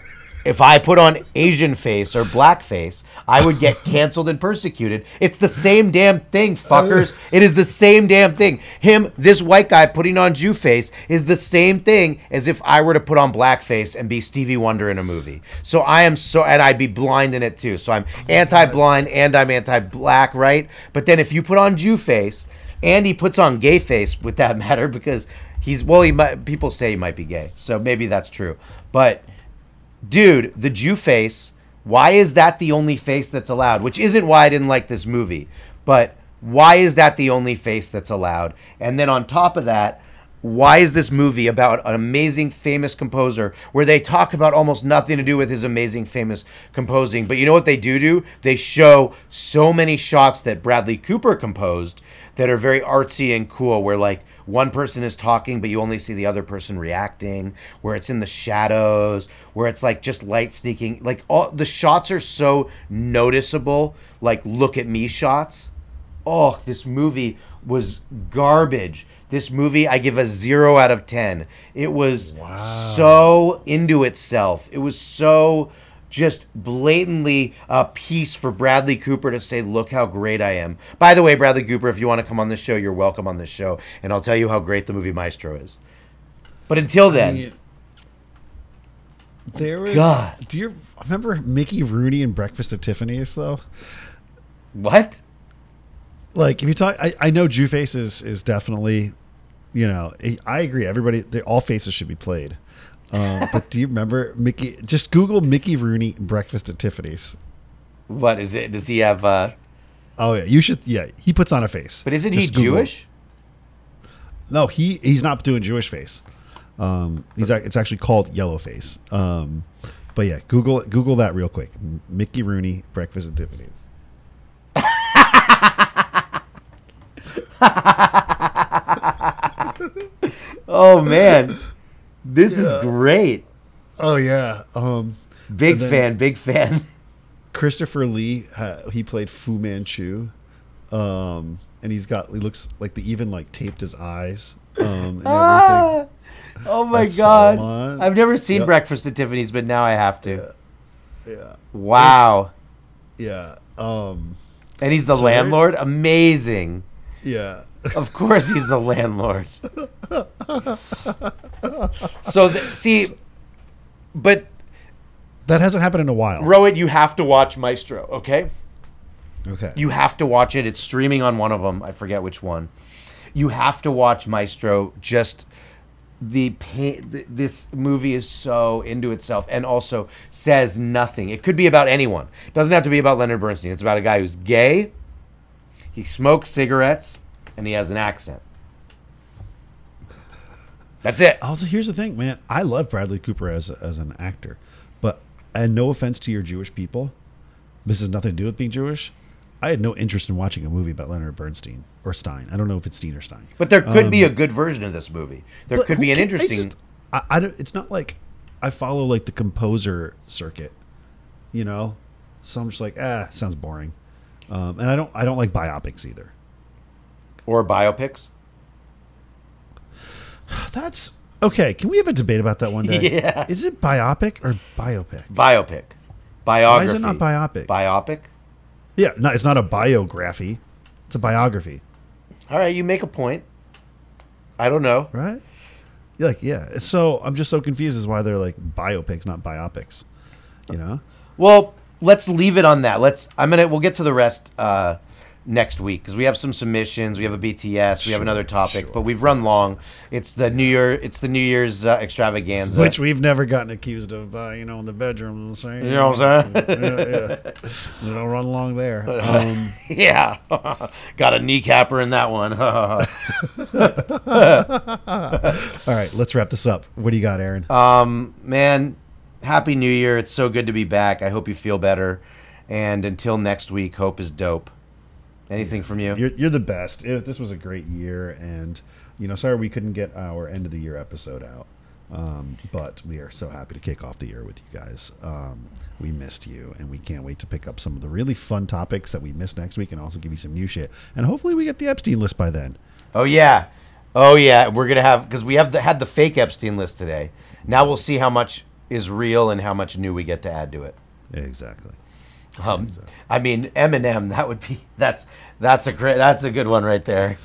if I put on Asian face or black face, I would get canceled and persecuted. It's the same damn thing, fuckers. It is the same damn thing. Him, this white guy putting on Jew face is the same thing as if I were to put on black face and be Stevie Wonder in a movie. So I am so, and I'd be blind in it too. So I'm oh anti-blind and I'm anti-black, right? But then if you put on Jew face and he puts on gay face, with that matter, because he's well, he might. People say he might be gay, so maybe that's true. But dude, the Jew face. Why is that the only face that's allowed? Which isn't why I didn't like this movie, but why is that the only face that's allowed? And then on top of that, why is this movie about an amazing famous composer where they talk about almost nothing to do with his amazing famous composing but you know what they do do they show so many shots that bradley cooper composed that are very artsy and cool where like one person is talking but you only see the other person reacting where it's in the shadows where it's like just light sneaking like all the shots are so noticeable like look at me shots. Oh this movie was garbage. This movie i give a zero out of ten. It was so into itself. It was so just blatantly a piece for Bradley Cooper to say, "Look how great I am." By the way, Bradley Cooper, if you want to come on this show, you're welcome on this show, and I'll tell you how great the movie Maestro is. But until then, mean, There was. God. Do you remember Mickey Rooney and Breakfast at Tiffany's though? what? Like if you talk, I, I know Jew face is is definitely, you know, I- I agree. Everybody, they, all faces should be played. Um, but do you remember Mickey? Just Google Mickey Rooney Breakfast at Tiffany's. What is it? Does he have? uh Oh yeah, you should. Yeah, he puts on a face. But isn't he Google. Jewish? No, he he's not doing Jewish face. Um, he's it's actually called yellow face. Um, but yeah, Google Google that real quick. Mickey Rooney Breakfast at Tiffany's. Oh man, this is great. Oh yeah. Um, Big fan, big fan. Christopher Lee, uh, he played Fu Manchu, um, and he's got he looks like they even like taped his eyes um, and. Ah! Oh my That's god! I've never seen Yep. Breakfast at Tiffany's, but now I have to. Yeah, Wow! yeah, um, And he's the So landlord. Amazing. yeah. Of course, he's the landlord. so th- see, but That hasn't happened in a while. Rohit, you have to watch Maestro. Okay, Okay. you have to watch it. It's streaming on one of them. I forget which one. You have to watch Maestro. Just the pain. Th- this movie is so into itself, and also says nothing. It could be about anyone. It doesn't have to be about Leonard Bernstein. It's about a guy who's gay. He smokes cigarettes, and he has an accent. That's it. Also, here's the thing, man. I love Bradley Cooper as as an actor, but and no offense to your Jewish people, this has nothing to do with being Jewish. I had no interest in watching a movie about Leonard Bernstein or Stein. I don't know if it's Stein or Stein. But there could be a good version of this movie. There Um, could be an ca- interesting. It's, just, I, I don't, it's not like I follow like the composer circuit, you know. So I'm just like, ah, sounds boring. Um, and I don't, I don't like biopics either. Or biopics. That's okay. Can we have a debate about that one day? Yeah. Is it biopic or biopic? Biopic. Biography. Why is it not biopic? Biopic. yeah, no, it's not a biography. It's a biography, All right, you make a point. I don't know. right? You're like, yeah. So I'm just so confused as why they're like biopics, not biopics. You know? Well, let's leave it on that. Let's. I'm gonna. We'll get to the rest uh, next week because we have some submissions. We have a BTS. We have Sure, another topic, sure. but we've run long. It's the New Year. It's the New Year's uh, extravaganza. Which we've never gotten accused of, uh, you know, in the bedroom. Saying, You know what I'm saying? yeah, yeah. We don't run along there. Um, yeah, got a kneecapper in that one. all right, let's wrap this up. What do you got, Aaron? Um, man, happy New Year! It's so good to be back. I hope you feel better. And until next week, hope is dope. Anything from you? You're, you're the best. It, this was a great year, and you know, sorry we couldn't get our end of the year episode out, um, but we are so happy to kick off the year with you guys. Um, we missed you, and we can't wait to pick up some of the really fun topics that we missed next week, and also give you some new shit. And hopefully, we get the Epstein list by then. Oh yeah, oh yeah. We're gonna have because we have the, had the fake Epstein list today. Now we'll see how much is real and how much new we get to add to it. Exactly. Um, Exactly. I mean, Eminem. That would be that's that's a great that's a good one right there.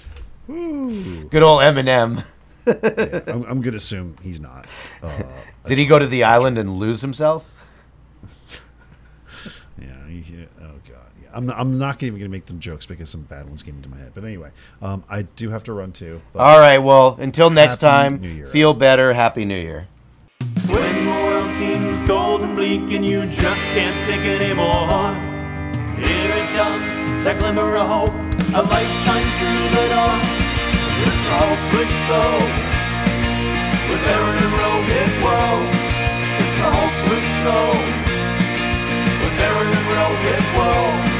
Good old Eminem. Yeah, I'm, I'm gonna assume he's not. Uh, Did he go to the teacher. island and lose himself? Yeah. He, he- oh god. Yeah. I'm not, I'm not even gonna make them jokes because some bad ones came into my head. But anyway, um, I do have to run too. All right. Well, until next time. New Year. Feel better. Happy New Year. Cold and bleak and you just can't take it anymore. Here it comes, that glimmer of hope. A light shines through the door. It's the hopeless show. With Aaron and Rohit, whoa. It's the hopeless show. With Aaron and Rohit, whoa.